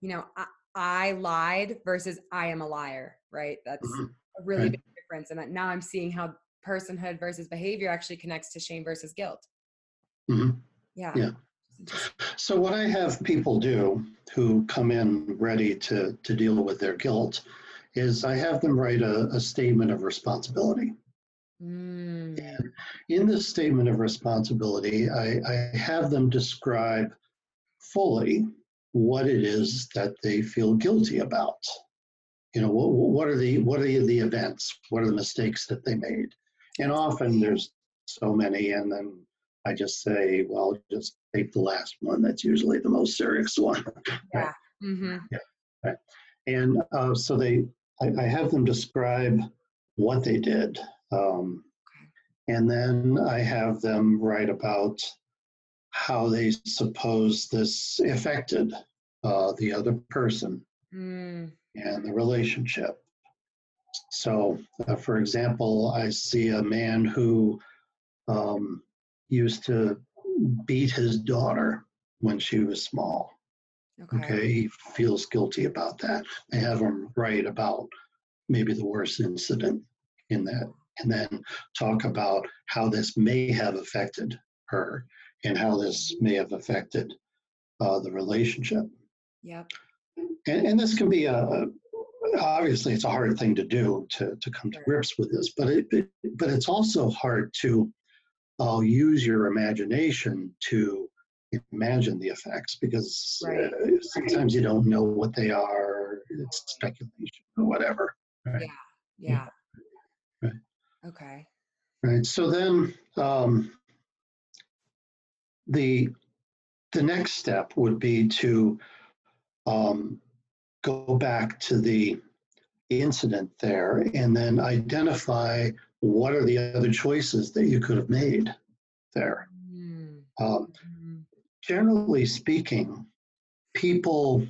[SPEAKER 1] you know, I, I lied versus I am a liar, right? That's
[SPEAKER 2] Mhm.
[SPEAKER 1] a really
[SPEAKER 2] Right.
[SPEAKER 1] big difference. And now I'm seeing how personhood versus behavior actually connects to shame versus guilt.
[SPEAKER 2] Mhm.
[SPEAKER 1] Yeah.
[SPEAKER 2] Yeah. So, what I have people do who come in ready to, to deal with their guilt is I have them write a, a statement of responsibility.
[SPEAKER 1] Mm,
[SPEAKER 2] And in this statement of responsibility, I, I have them describe fully what it is that they feel guilty about. You know, what, what are the what are the, events? What are the mistakes that they made? And often there's so many, and then I just say, well, just take the last one. That's usually the most serious one.
[SPEAKER 1] yeah. hmm
[SPEAKER 2] And uh, so they, I, I have them describe what they did. Um, and then I have them write about how they suppose this affected uh, the other person
[SPEAKER 1] Mm,
[SPEAKER 2] and the relationship. So, uh, for example, I see a man who um, used to beat his daughter when she was small.
[SPEAKER 1] Okay.
[SPEAKER 2] Okay, he feels guilty about that. I have him write about maybe the worst incident in that, and then talk about how this may have affected her and how this may have affected uh, the relationship.
[SPEAKER 1] Yep.
[SPEAKER 2] And, and this can be a, a obviously it's a hard thing to do to, to come to grips with this, but it, it but it's also hard to uh, use your imagination to imagine the effects because
[SPEAKER 1] Right.
[SPEAKER 2] uh, sometimes you don't know what they are. It's speculation or whatever. Right.
[SPEAKER 1] Yeah.
[SPEAKER 2] Right.
[SPEAKER 1] Okay.
[SPEAKER 2] Right. So then um, the the next step would be to um, go back to the incident there and then identify what are the other choices that you could have made there.
[SPEAKER 1] Mm,
[SPEAKER 2] Um. Generally speaking, people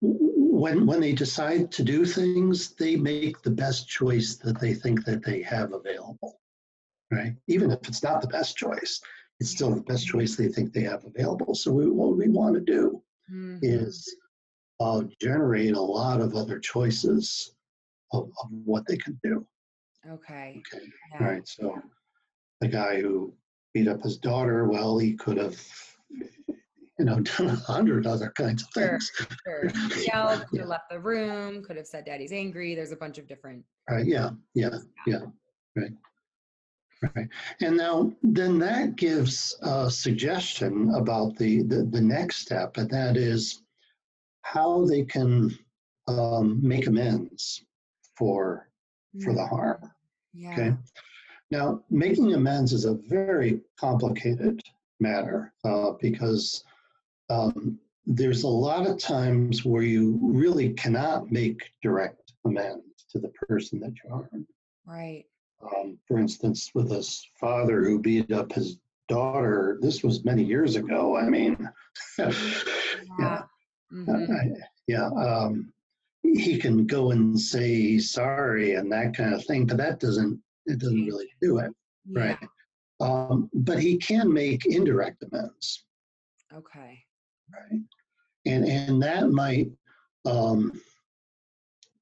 [SPEAKER 2] when when they decide to do things, they make the best choice that they think that they have available. Right? Even if it's not the best choice, it's still the best choice they think they have available. So we, what we want to do
[SPEAKER 1] Mhm.
[SPEAKER 2] is uh, generate a lot of other choices of, of what they can do.
[SPEAKER 1] Okay.
[SPEAKER 2] Okay.
[SPEAKER 1] Yeah.
[SPEAKER 2] Right. So the guy who beat up his daughter, well, he could have, you know, done a hundred other kinds of things.
[SPEAKER 1] Sure. Yelled, could have left the room, could have said daddy's angry. There's a bunch of different.
[SPEAKER 2] Right. Yeah. Yeah. Yeah. Right. Right. And now, then that gives a suggestion about the, the, the next step, and that is how they can um, make amends for for the harm.
[SPEAKER 1] Mm, Yeah.
[SPEAKER 2] Okay. Now, making amends is a very complicated matter uh, because um, there's a lot of times where you really cannot make direct amends to the person that you harmed.
[SPEAKER 1] Right.
[SPEAKER 2] Um, for instance, with this father who beat up his daughter, this was many years ago. I mean, yeah,
[SPEAKER 1] Yeah. Mhm.
[SPEAKER 2] I- yeah. Um, he can go and say sorry and that kind of thing, but that doesn't it doesn't really do it,
[SPEAKER 1] Yeah.
[SPEAKER 2] right? Um, but he can make indirect amends,
[SPEAKER 1] Okay.
[SPEAKER 2] right? And and that might um,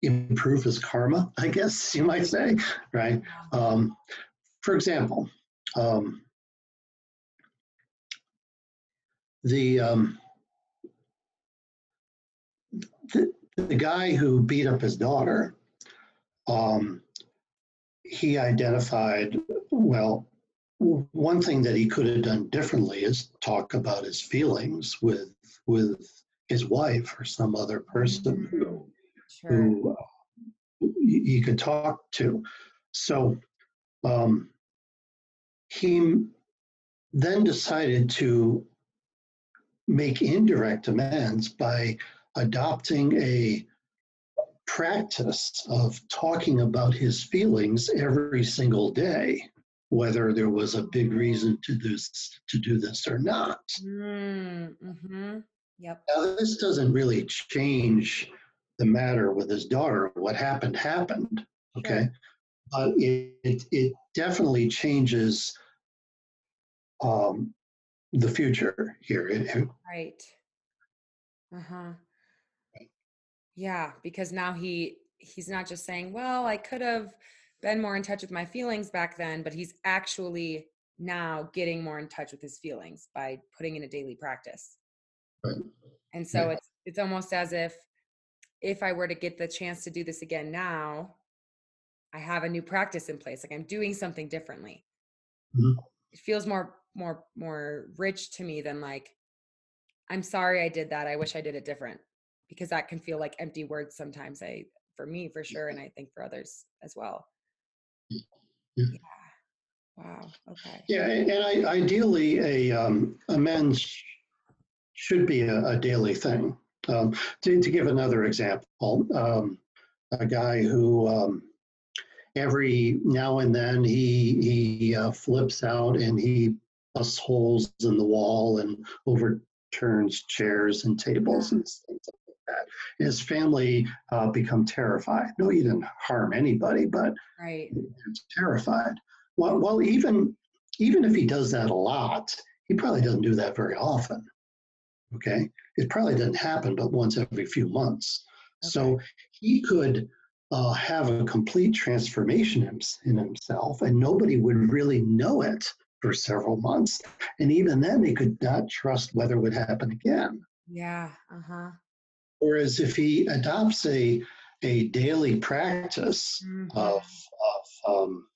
[SPEAKER 2] improve his karma, I guess you might say, right? Um, for example, um, the, um, the the guy who beat up his daughter, um, he identified well. One thing that he could have done differently is talk about his feelings with with his wife or some other person who
[SPEAKER 1] Sure.
[SPEAKER 2] who uh, he he could talk to. So um, he then decided to make indirect amends by adopting a practice of talking about his feelings every single day, whether there was a big reason to this to do this or not.
[SPEAKER 1] Mm, mm-hmm. Yep.
[SPEAKER 2] Now, this doesn't really change the matter with his daughter. What happened, happened. Okay. But it, it, it definitely changes um, the future here. It-
[SPEAKER 1] Right. Uh-huh. Yeah, because now he he's not just saying, "Well, I could have been more in touch with my feelings back then," but he's actually now getting more in touch with his feelings by putting in a daily practice.
[SPEAKER 2] Right.
[SPEAKER 1] And so
[SPEAKER 2] Right.
[SPEAKER 1] it's it's almost as if if I were to get the chance to do this again now, I have a new practice in place. Like I'm doing something differently.
[SPEAKER 2] Mhm.
[SPEAKER 1] It feels more more more rich to me than like I'm sorry I did that. I wish I did it different because that can feel like empty words sometimes. I for me for sure and I think for others as well.
[SPEAKER 2] Yeah.
[SPEAKER 1] Yeah. Wow. Okay.
[SPEAKER 2] Yeah, and and I, ideally, a um, amends should be a, a daily thing. Um, to, to give another example, um, a guy who um, every now and then he he uh, flips out and he busts holes in the wall and overturns chairs and tables and things like that. His family uh, become terrified. No, he didn't harm anybody, but
[SPEAKER 1] Right.
[SPEAKER 2] terrified. Well, well, even even if he does that a lot, he probably doesn't do that very often. Okay, it probably doesn't happen, but once every few months. So he could uh, have a complete transformation in, in himself, and nobody would really know it for several months. And even then, they could not trust whether it would happen again.
[SPEAKER 1] Yeah. Uh-huh.
[SPEAKER 2] Whereas if he adopts a a daily practice
[SPEAKER 1] Mhm.
[SPEAKER 2] of, of um,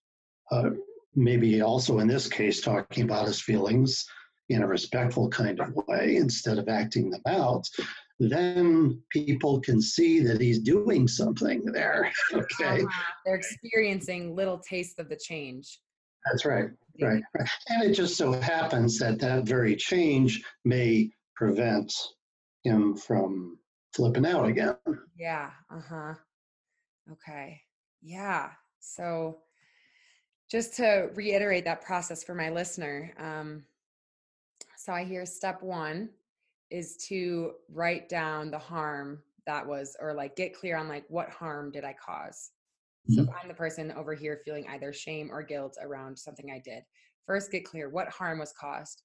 [SPEAKER 2] uh, maybe also in this case talking about his feelings in a respectful kind of way instead of acting them out, then people can see that he's doing something there. Okay,
[SPEAKER 1] Uh-huh. They're experiencing little taste of the change.
[SPEAKER 2] that's right. Right. right. And it just so happens that that very change may prevent him from flipping out again.
[SPEAKER 1] Yeah. Uh-huh. Okay. Yeah. So just to reiterate that process for my listener, um, so I hear step one is to write down the harm that was, or like get clear on like what harm did I cause? So if I'm the person over here feeling either shame or guilt around something I did, first get clear what harm was caused.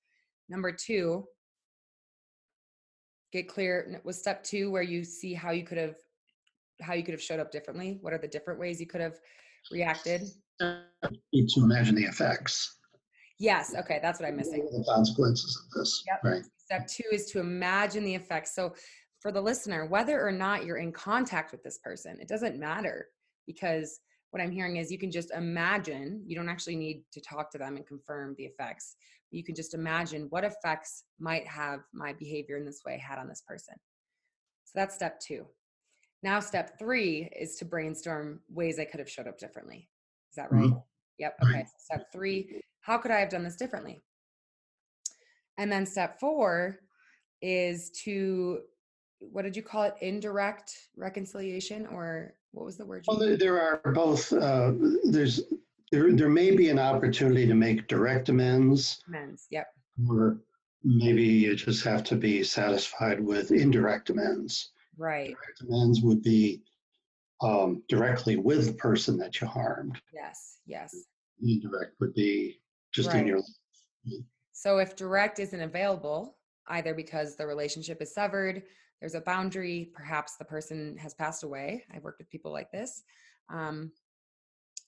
[SPEAKER 1] Number two, get clear was step two where you see how you could have how you could have showed up differently what are the different ways you could have reacted
[SPEAKER 2] to imagine the effects,
[SPEAKER 1] yes okay that's what i'm missing
[SPEAKER 2] the consequences of this.
[SPEAKER 1] Yep.
[SPEAKER 2] Right.
[SPEAKER 1] step two is to imagine the effects so for the listener whether or not you're in contact with this person it doesn't matter because what i'm hearing is you can just imagine you don't actually need to talk to them and confirm the effects you can just imagine what effects might have my behavior in this way had on this person. So that's step two. Now step three is to brainstorm ways i could have showed up differently. Is that right?
[SPEAKER 2] Mhm.
[SPEAKER 1] yep okay so step three how could i have done this differently? And then step four is to what did you call it? Indirect reconciliation or what was the word
[SPEAKER 2] Well, there, there are both, uh, there's, there, there may be an opportunity to make direct amends,
[SPEAKER 1] amends yep
[SPEAKER 2] or maybe you just have to be satisfied with indirect amends.
[SPEAKER 1] right
[SPEAKER 2] Direct amends would be um, directly with the person that you harmed.
[SPEAKER 1] yes yes
[SPEAKER 2] Indirect would be just in
[SPEAKER 1] Right.
[SPEAKER 2] your,
[SPEAKER 1] So if direct isn't available, either because the relationship is severed, there's a boundary, perhaps the person has passed away. I've worked with people like this. Um,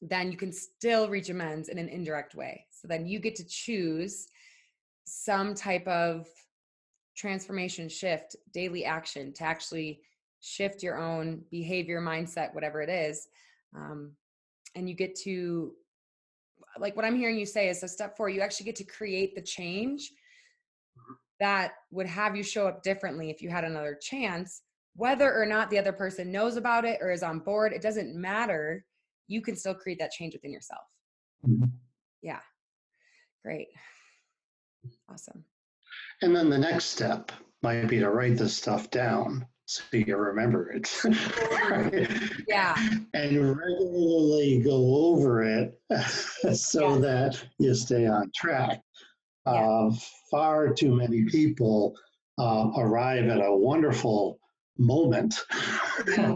[SPEAKER 1] then you can still reach amends in an indirect way. So then you get to choose some type of transformation shift, daily action to actually shift your own behavior, mindset, whatever it is. Um, and you get to like what I'm hearing you say is so step four, you actually get to create the change that would have you show up differently if you had another chance, whether or not the other person knows about it or is on board, it doesn't matter. You can still create that change within yourself.
[SPEAKER 2] Mhm.
[SPEAKER 1] Yeah. Great. Awesome.
[SPEAKER 2] and then the next step might be to write this stuff down so you remember it. Right?
[SPEAKER 1] Yeah.
[SPEAKER 2] And regularly go over it so
[SPEAKER 1] Yeah.
[SPEAKER 2] that you stay on track.
[SPEAKER 1] Yeah.
[SPEAKER 2] Far too many people uh, arrive at a wonderful moment,
[SPEAKER 1] Yeah.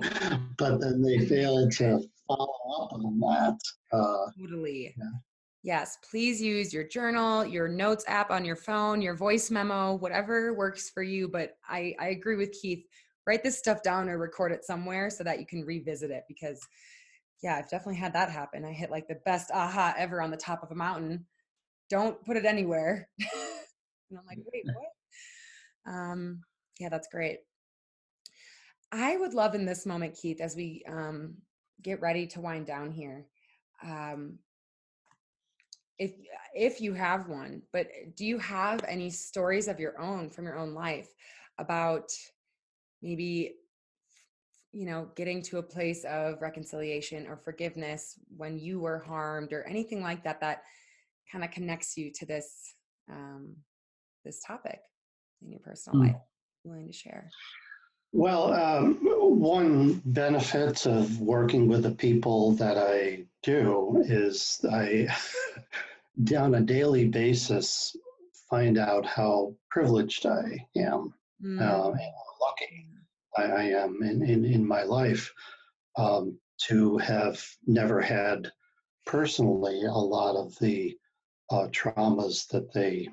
[SPEAKER 2] but then they fail to follow up on that. Uh,
[SPEAKER 1] Totally.
[SPEAKER 2] Yeah.
[SPEAKER 1] Yes, please use your journal, your notes app on your phone, your voice memo, whatever works for you. But I, I agree with Keith. Write this stuff down or record it somewhere so that you can revisit it because, yeah, I've definitely had that happen. I hit like the best aha ever on the top of a mountain. Don't put it anywhere. and I'm like, wait, what? Um, yeah, that's great. I would love in this moment, Keith, as we um, get ready to wind down here. Um, if if you have one but do you have any stories of your own from your own life about maybe you know getting to a place of reconciliation or forgiveness when you were harmed or anything like that that kind of connects you to this um, this topic in your personal
[SPEAKER 2] Hmm.
[SPEAKER 1] life willing to share?
[SPEAKER 2] Well, um, one benefit of working with the people that I do is I, on a daily basis, find out how privileged I am,
[SPEAKER 1] Mm,
[SPEAKER 2] uh, and how lucky I, I am in, in, in my life um, to have never had personally a lot of the uh, traumas that they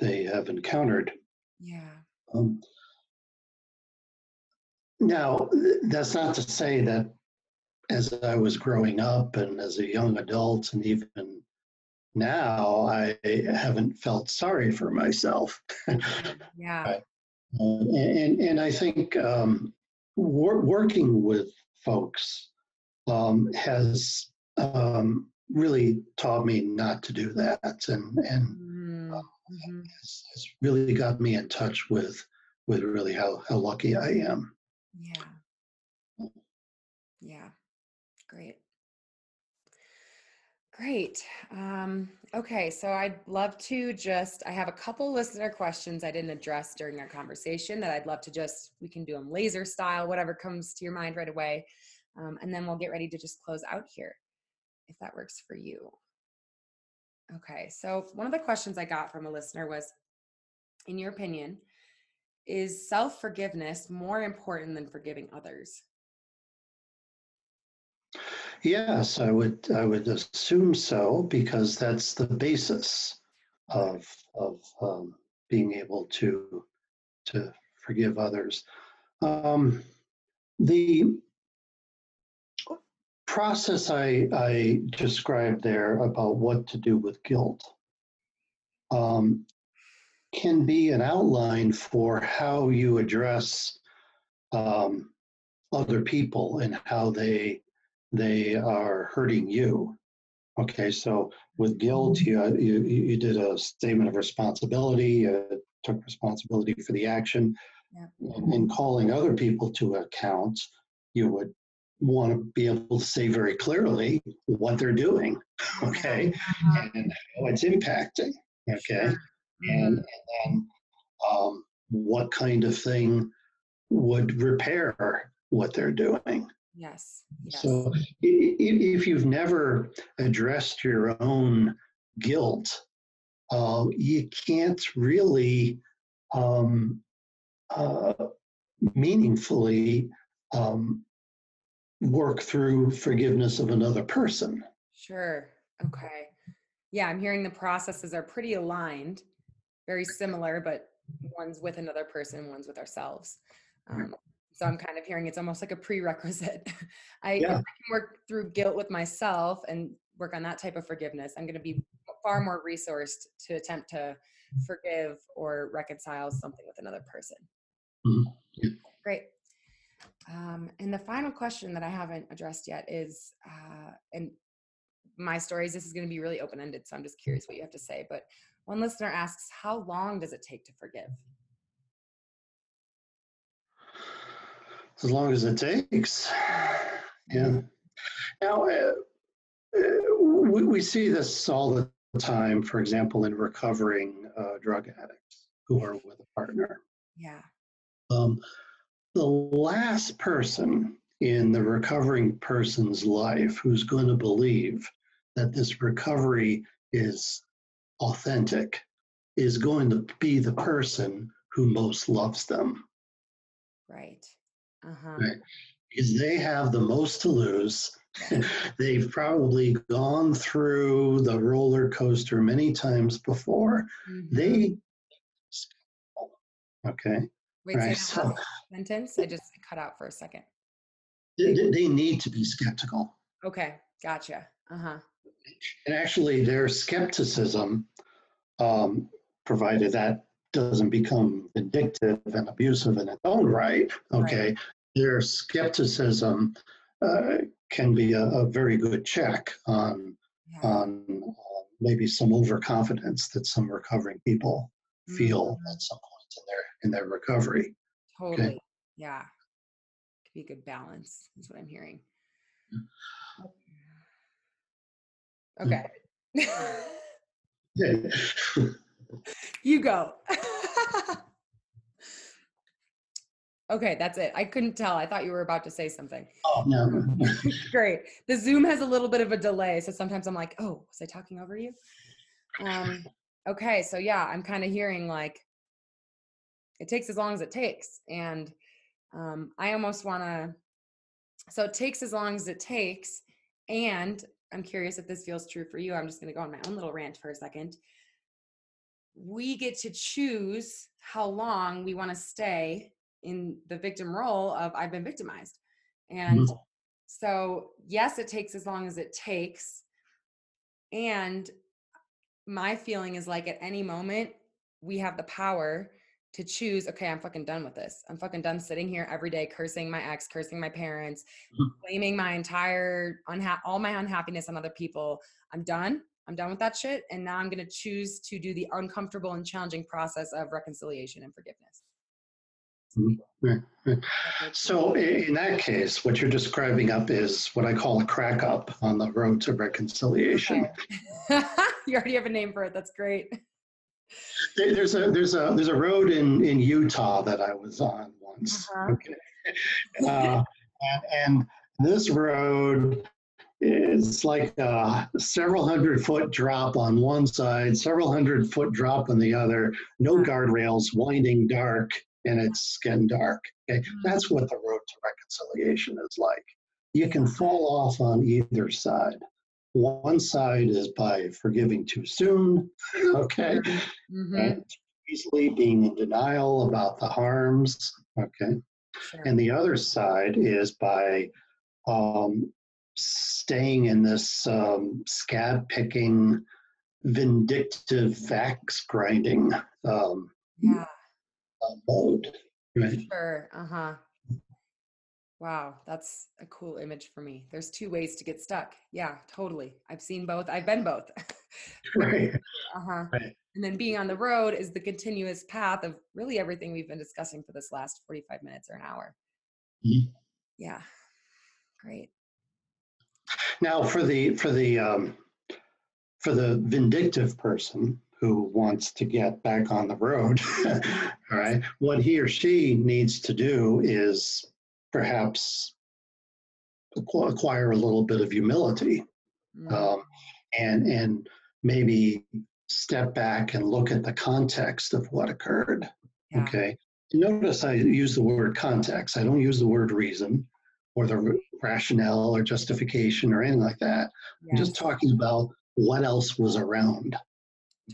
[SPEAKER 2] they have encountered.
[SPEAKER 1] yeah
[SPEAKER 2] Um, now, that's not to say that as I was growing up and as a young adult, and even now, I haven't felt sorry for myself.
[SPEAKER 1] yeah
[SPEAKER 2] Right. Uh, and, and I think um, wor- working with folks um, has um, really taught me not to do that and, and
[SPEAKER 1] Mm, mhm.
[SPEAKER 2] has, has really got me in touch with, with really how, how lucky I am.
[SPEAKER 1] Yeah. Yeah. Great. Great. Um, okay, so I'd love to just, I have a couple listener questions I didn't address during our conversation that I'd love to just, we can do them laser style, whatever comes to your mind right away. Um, and then we'll get ready to just close out here if that works for you. Okay, so one of the questions I got from a listener was In your opinion, is self forgiveness more important than forgiving others?
[SPEAKER 2] Yes, I would I would assume so because that's the basis of of um, being able to to forgive others. Um, the process I, I described there about what to do with guilt um, can be an outline for how you address um, other people and how they they are hurting you. Okay, so with guilt, you, you, you did a statement of responsibility, uh, took responsibility for the action. Yeah. In calling other people to account, you would want to be able to say very clearly what they're doing, okay, uh-huh. and how it's impacting, okay, sure. mm-hmm. and, and then um, what kind of thing would repair what they're doing.
[SPEAKER 1] Yes. yes.
[SPEAKER 2] So if you've never addressed your own guilt, uh, you can't really um, uh, meaningfully um, work through forgiveness of another person.
[SPEAKER 1] Sure. Okay. Yeah, I'm hearing the processes are pretty aligned, very similar, but one's with another person, one's with ourselves. Um, so I'm kind of hearing it's almost like a prerequisite. I, yeah. I can work through guilt with myself and work on that type of forgiveness. I'm going to be far more resourced to attempt to forgive or reconcile something with another person. Mm-hmm. Great. Um, and the final question that I haven't addressed yet is, uh, and my stories, this is going to be really open ended, so I'm just curious what you have to say. But one listener asks, How long does it take to forgive?
[SPEAKER 2] As long as it takes. Yeah. Now, uh, uh, we, we see this all the time, for example, in recovering uh, drug addicts who are with a partner.
[SPEAKER 1] Yeah.
[SPEAKER 2] Um, the last person in the recovering person's life who's going to believe that this recovery is authentic is going to be the person who most loves them.
[SPEAKER 1] Right. Uh-huh.
[SPEAKER 2] Right. Because they have the most to lose. They've probably gone through the roller coaster many times before. Mm-hmm. They, okay.
[SPEAKER 1] Wait, right. so, sentence? I just cut out for a second.
[SPEAKER 2] They, they need to be skeptical.
[SPEAKER 1] Okay, gotcha. Uh huh.
[SPEAKER 2] And actually, their skepticism, um, provided that doesn't become vindictive and abusive in its own right, okay, right. their skepticism uh, can be a, a, very good check on yeah. on uh, maybe some overconfidence that some recovering people mm-hmm. feel at some point in their in their recovery.
[SPEAKER 1] Totally. Okay? Yeah. Could be a good balance, is what I'm hearing. Okay. you go. okay, that's it. I couldn't tell. I thought you were about to say something.
[SPEAKER 2] Oh, no.
[SPEAKER 1] Great. The Zoom has a little bit of a delay. So sometimes I'm like, oh, was I talking over you? Um, okay. So yeah, I'm kind of hearing like, it takes as long as it takes. And um, I almost want to, so it takes as long as it takes. And I'm curious if this feels true for you. I'm just going to go on my own little rant for a second. We get to choose how long we want to stay in the victim role of I've been victimized. And mm-hmm. so, yes, it takes as long as it takes. And my feeling is like at any moment, we have the power to choose, okay, I'm fucking done with this. I'm fucking done sitting here every day cursing my ex, cursing my parents, mm-hmm. blaming my entire unha- all my unhappiness on other people. I'm done. I'm done with that shit. And now I'm going to choose to do the uncomfortable and challenging process of reconciliation and forgiveness.
[SPEAKER 2] Mm-hmm. So, in that case, what you're describing up is what I call a crack up on the road to reconciliation.
[SPEAKER 1] You already have a name for it. That's great.
[SPEAKER 2] There's a there's a there's a road in in Utah that I was on once. Uh-huh. Okay, uh, and, and this road is like a several hundred foot drop on one side, several hundred foot drop on the other. No guardrails, winding, dark, and it's getting dark. Okay, mm-hmm. that's what the road to reconciliation is like. You can fall off on either side. One side is by forgiving too soon, okay, mm-hmm. and easily, being in denial about the harms. Okay.
[SPEAKER 1] Sure.
[SPEAKER 2] And the other side is by um, staying in this um, scab picking, vindictive, vax grinding um,
[SPEAKER 1] yeah.
[SPEAKER 2] uh, mode. Right.
[SPEAKER 1] Sure. Uh huh. Wow, that's a cool image for me. There's two ways to get stuck. Yeah, totally. I've seen both. I've been both.
[SPEAKER 2] right.
[SPEAKER 1] Uh huh.
[SPEAKER 2] Right.
[SPEAKER 1] And then being on the road is the continuous path of really everything we've been discussing for this last 45 minutes or an hour.
[SPEAKER 2] Mhm.
[SPEAKER 1] Yeah. Great.
[SPEAKER 2] Now, for the for the um, for the vindictive person who wants to get back on the road, all right, what he or she needs to do is perhaps acquire a little bit of humility
[SPEAKER 1] Mm,
[SPEAKER 2] um, and and maybe step back and look at the context of what occurred.
[SPEAKER 1] yeah.
[SPEAKER 2] Okay. Notice I use the word context. I don't use the word reason or the rationale or justification or anything like that. I'm just talking about what else was around.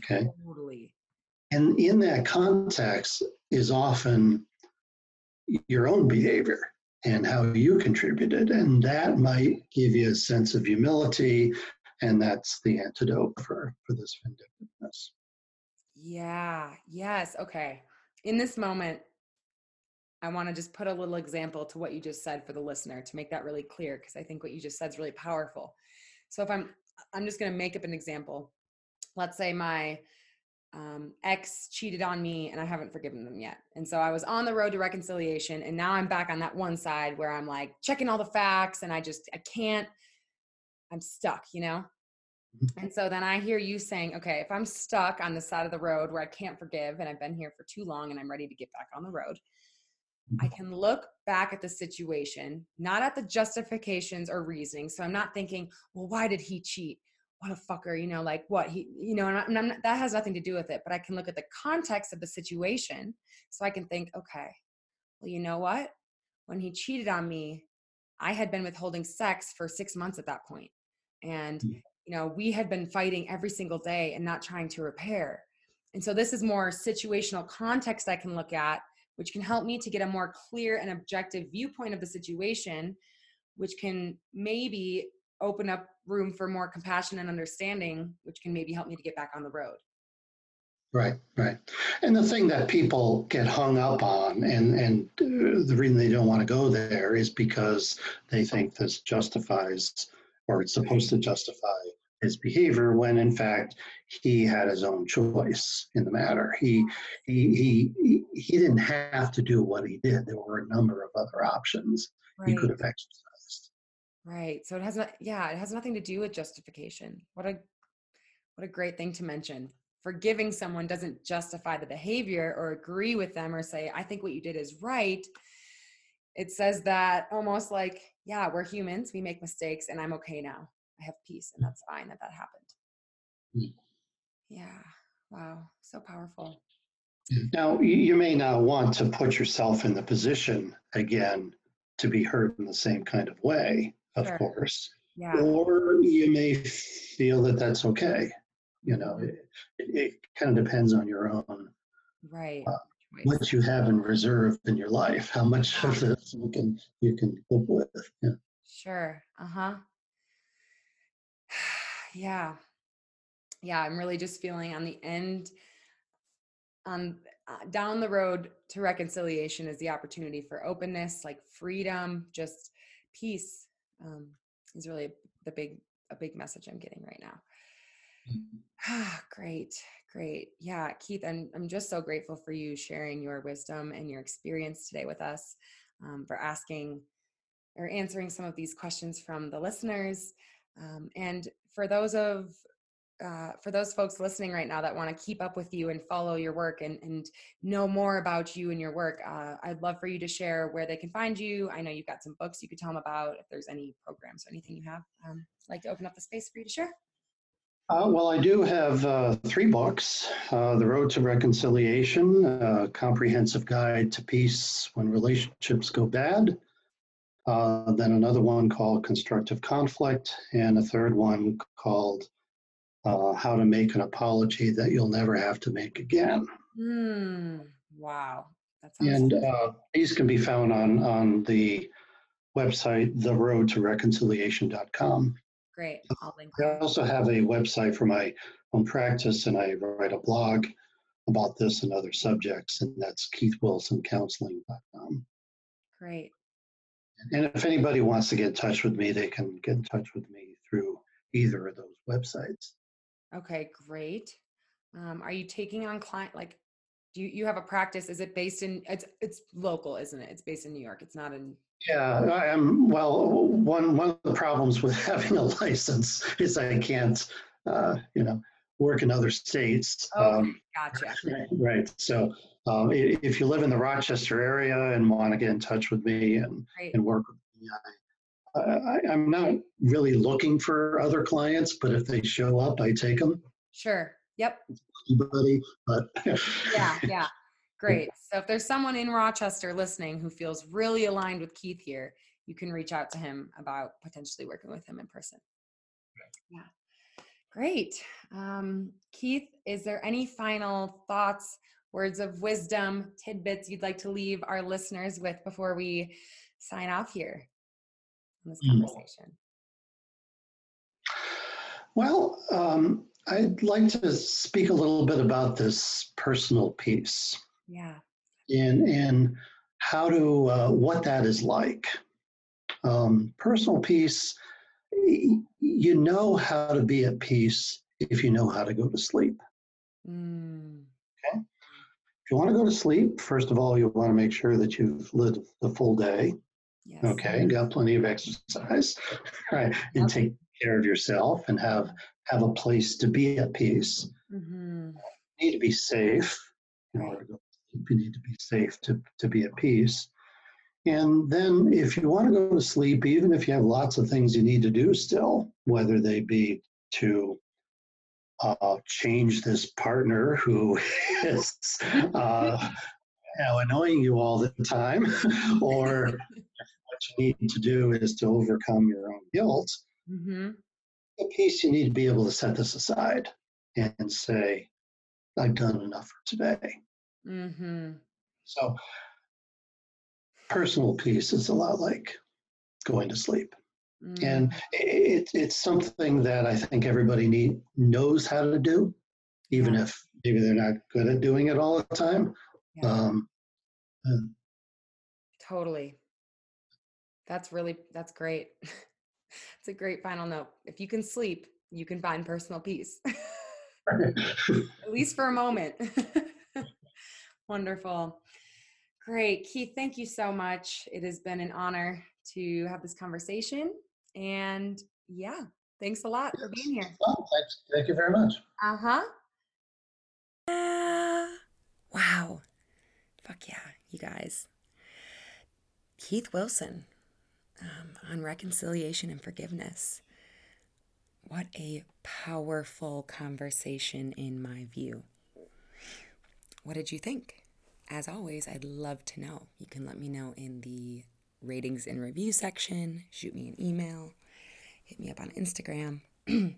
[SPEAKER 2] Okay.
[SPEAKER 1] Totally.
[SPEAKER 2] And in that context is often your own behavior and how you contributed. And that might give you a sense of humility. And that's the antidote for, for this vindictiveness.
[SPEAKER 1] Yeah. Yes. Okay. In this moment, I want to just put a little example to what you just said for the listener to make that really clear because I think what you just said is really powerful. So if I'm I'm just going to make up an example. Let's say my um, ex cheated on me and I haven't forgiven them yet. And so I was on the road to reconciliation and now I'm back on that one side where I'm like checking all the facts and I just I can't I'm stuck, you know? And so then I hear you saying, okay, if I'm stuck on the side of the road where I can't forgive and I've been here for too long and I'm ready to get back on the road, I can look back at the situation, not at the justifications or reasoning. So I'm not thinking, well, why did he cheat? What a fucker, you know, like what he, you know, and, I, and I'm not, that has nothing to do with it. But I can look at the context of the situation, so I can think, okay, well, you know what? When he cheated on me, I had been withholding sex for six months at that point, and
[SPEAKER 2] Mm.
[SPEAKER 1] you know, we had been fighting every single day and not trying to repair. And so this is more situational context I can look at which can help me to get a more clear and objective viewpoint of the situation, which can maybe open up room for more compassion and understanding, which can maybe help me to get back on the road.
[SPEAKER 2] Right, right. And the thing that people get hung up on, and, and uh, the reason they don't want to go there is because they think this justifies or it's supposed to justify his behavior when in fact he had his own choice in the matter. He, he, he, he didn't have to do what he did. There were a number of other options he could have exercised.
[SPEAKER 1] Right. So it has not yeah, it has nothing to do with justification. What a what a great thing to mention. Forgiving someone doesn't justify the behavior or agree with them or say, I think what you did is right. It says that almost like, yeah, we're humans, we make mistakes, and I'm okay now. I have peace, and that's fine that that happened.
[SPEAKER 2] Mm.
[SPEAKER 1] Yeah. Wow. So powerful.
[SPEAKER 2] Now, you, you may not want to put yourself in the position again to be hurt in the same kind of way, of
[SPEAKER 1] Sure.
[SPEAKER 2] course.
[SPEAKER 1] Yeah.
[SPEAKER 2] Or you may feel that that's okay. You know, it, it, kind of depends on your own,
[SPEAKER 1] Right.
[SPEAKER 2] uh, what you have in reserve in your life, how much of this you can you can cope with. Yeah.
[SPEAKER 1] Sure. Uh huh. yeah. Yeah. I'm really just feeling on the end, on uh, down the road to reconciliation is the opportunity for openness, like freedom, just peace. Um, is really the big a big message I'm getting right now. Ah, great, great. Yeah, Keith, I'm I'm just so grateful for you sharing your wisdom and your experience today with us, um, for asking or answering some of these questions from the listeners, um, and for those of uh, for those folks listening right now that want to keep up with you and follow your work and, and know more about you and your work, uh, I'd love for you to share where they can find you. I know you've got some books you could tell them about. If there's any programs or anything you have, um, I'd like to open up the space for you to share.
[SPEAKER 2] Uh, well, I do have uh, three books uh, The Road to Reconciliation, a comprehensive guide to peace when relationships go bad. Then another one called Constructive Conflict, and a third one called uh, how to make an apology that you'll never have to make again.
[SPEAKER 1] Hmm. Wow.
[SPEAKER 2] And uh, these can be found on, on the website, theroadtoreconciliation.com.
[SPEAKER 1] Great. I'll link.
[SPEAKER 2] I also have a website for my own practice, and I write a blog about this and other subjects, and that's keithwilsoncounseling.com.
[SPEAKER 1] Great.
[SPEAKER 2] And if anybody wants to get in touch with me, they can get in touch with me through either of those websites.
[SPEAKER 1] Okay, great. Um, are you taking on client like do you, you have a practice? Is it based in it's it's local, isn't it? It's based in New York. It's not in
[SPEAKER 2] yeah, I am. Well, one one of the problems with having a license is I can't, uh, you know, work in other states.
[SPEAKER 1] Oh, um, gotcha.
[SPEAKER 2] Right. right. So, um, if you live in the Rochester area and want to get in touch with me and and work with me, I, I'm not really looking for other clients, but if they show up, I take them.
[SPEAKER 1] Sure. Yep.
[SPEAKER 2] Anybody, but
[SPEAKER 1] yeah, yeah. Great. So if there's someone in Rochester listening who feels really aligned with Keith here, you can reach out to him about potentially working with him in person. Yeah. Great. Um, Keith, is there any final thoughts, words of wisdom, tidbits you'd like to leave our listeners with before we sign off here in this hmm. conversation?
[SPEAKER 2] Well, um, I'd like to speak a little bit about this personal peace.
[SPEAKER 1] Yeah.
[SPEAKER 2] And and how to uh, what that is like. Um, personal peace. You know how to be at peace if you know how to go to sleep. Mm. Okay. If you want to go to sleep, first of all, you want to make sure that you've lived the full day. Yes. Okay, got plenty of exercise, right? And take care of yourself and have have a place to be at peace. Mm-hmm. You need to be safe in order to go you need to be safe to, to be at peace. And then, if you want to go to sleep, even if you have lots of things you need to do still, whether they be to uh, change this partner who is uh, you know, annoying you all the time, or you need to do is to overcome your own guilt. Mm-hmm. The piece you need to be able to set this aside and say, I've done enough for today. Mm-hmm. So, personal peace is a lot like going to sleep. Mm. And it, it's something that I think everybody need, knows how to do, even yeah. if maybe they're not good at doing it all the time. Yeah. Um,
[SPEAKER 1] uh, totally. That's really, that's great. it's a great final note. If you can sleep, you can find personal peace. at least for a moment. Wonderful. Great. Keith, thank you so much. It has been an honor to have this conversation. And yeah, thanks a lot for being here.
[SPEAKER 2] Well, thanks. Thank you very much.
[SPEAKER 1] Uh huh. Uh, wow. Fuck yeah, you guys. Keith Wilson um, on reconciliation and forgiveness. What a powerful conversation, in my view. What did you think? As always, I'd love to know. You can let me know in the ratings and review section, shoot me an email, hit me up on Instagram.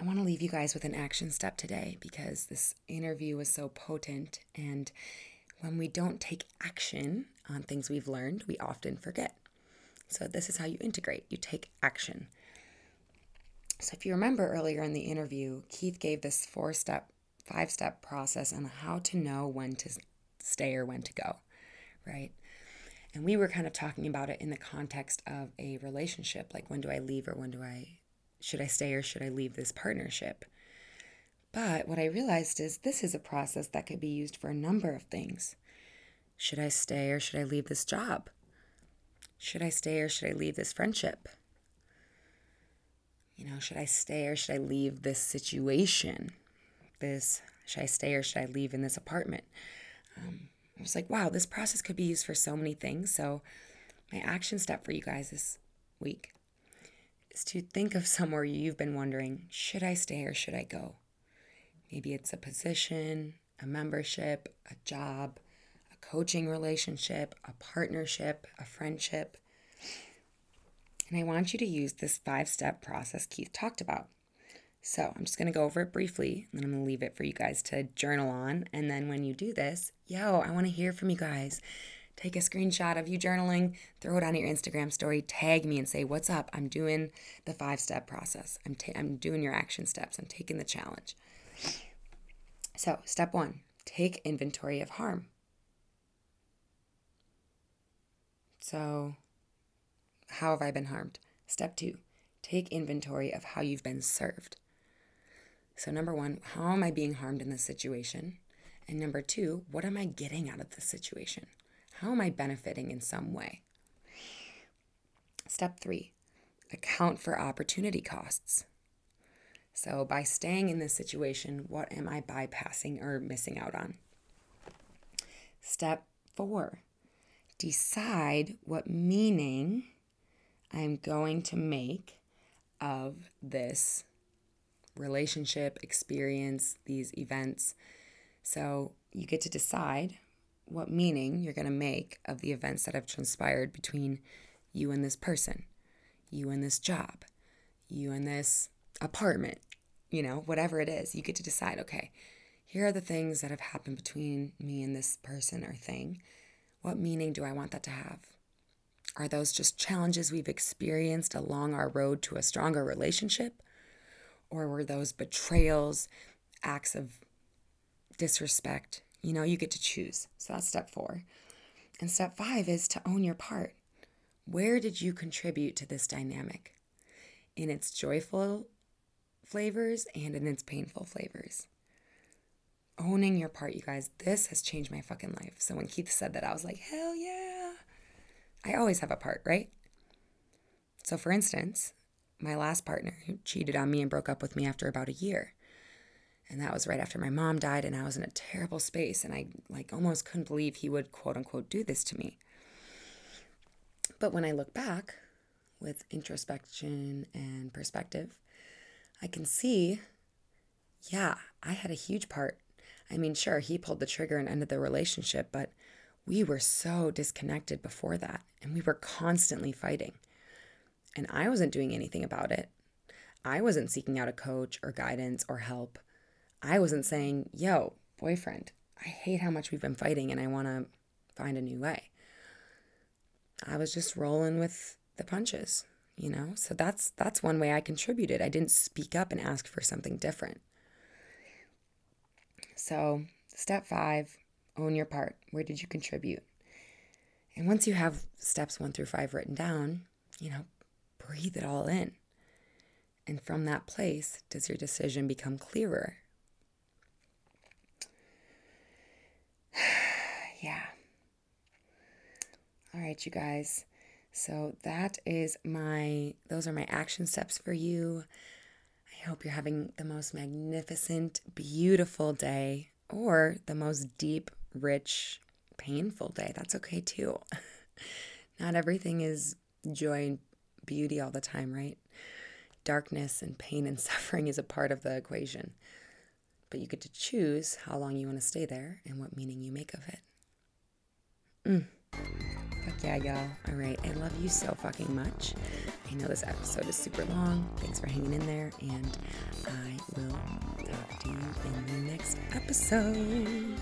[SPEAKER 1] I want to leave you guys with an action step today because this interview was so potent. And when we don't take action on things we've learned, we often forget. So, this is how you integrate you take action. So, if you remember earlier in the interview, Keith gave this four step five step process on how to know when to stay or when to go, right? And we were kind of talking about it in the context of a relationship like when do I leave or when do I, should I stay or should I leave this partnership? But what I realized is this is a process that could be used for a number of things. Should I stay or should I leave this job? Should I stay or should I leave this friendship? You know, should I stay or should I leave this situation? this? Should I stay or should I leave in this apartment? Um, I was like, wow, this process could be used for so many things. So, my action step for you guys this week is to think of somewhere you've been wondering, should I stay or should I go? Maybe it's a position, a membership, a job, a coaching relationship, a partnership, a friendship. And I want you to use this five step process Keith talked about. So I'm just going to go over it briefly and then I'm going to leave it for you guys to journal on. And then when you do this, yo, I want to hear from you guys. Take a screenshot of you journaling, throw it on your Instagram story, tag me and say, What's up? I'm doing the five step process. I'm, ta- I'm doing your action steps. I'm taking the challenge. So, step one take inventory of harm. So, how have I been harmed? Step two take inventory of how you've been served. So, number one, how am I being harmed in this situation? And number two, what am I getting out of this situation? How am I benefiting in some way? Step three, account for opportunity costs. So, by staying in this situation, what am I bypassing or missing out on? Step four, decide what meaning I'm going to make of this relationship, experience, these events. So you get to decide what meaning you're going to make of the events that have transpired between you and this person, you and this job, you and this apartment, you know, whatever it is. You get to decide, okay, here are the things that have happened between me and this person or thing. What meaning do I want that to have? Are those just challenges we've experienced along our road to a stronger relationship? Or were those betrayals, acts of disrespect? You know, you get to choose. So that's step four. And step five is to own your part. Where did you contribute to this dynamic? In its joyful flavors and in its painful flavors. Owning your part, you guys, this has changed my fucking life. So when Keith said that, I was like, hell yeah. I always have a part, right? So for instance, my last partner who cheated on me and broke up with me after about a year. And that was right after my mom died and I was in a terrible space and I like almost couldn't believe he would quote unquote do this to me. But when I look back with introspection and perspective, I can see yeah, I had a huge part. I mean, sure, he pulled the trigger and ended the relationship, but we were so disconnected before that and we were constantly fighting and I wasn't doing anything about it. I wasn't seeking out a coach or guidance or help. I wasn't saying, yo, boyfriend, I hate how much we've been fighting and I want to find a new way. I was just rolling with the punches, you know? So that's that's one way I contributed. I didn't speak up and ask for something different. So, step 5, own your part. Where did you contribute? And once you have steps 1 through 5 written down, you know, breathe it all in. And from that place, does your decision become clearer? yeah. All right, you guys. So that is my, those are my action steps for you. I hope you're having the most magnificent, beautiful day or the most deep, rich, painful day. That's okay too. Not everything is joy and beauty all the time, right? Darkness and pain and suffering is a part of the equation. But you get to choose how long you want to stay there and what meaning you make of it. Mm. Fuck yeah, y'all. All right. I love you so fucking much. I know this episode is super long. Thanks for hanging in there. And I will talk to you in the next episode.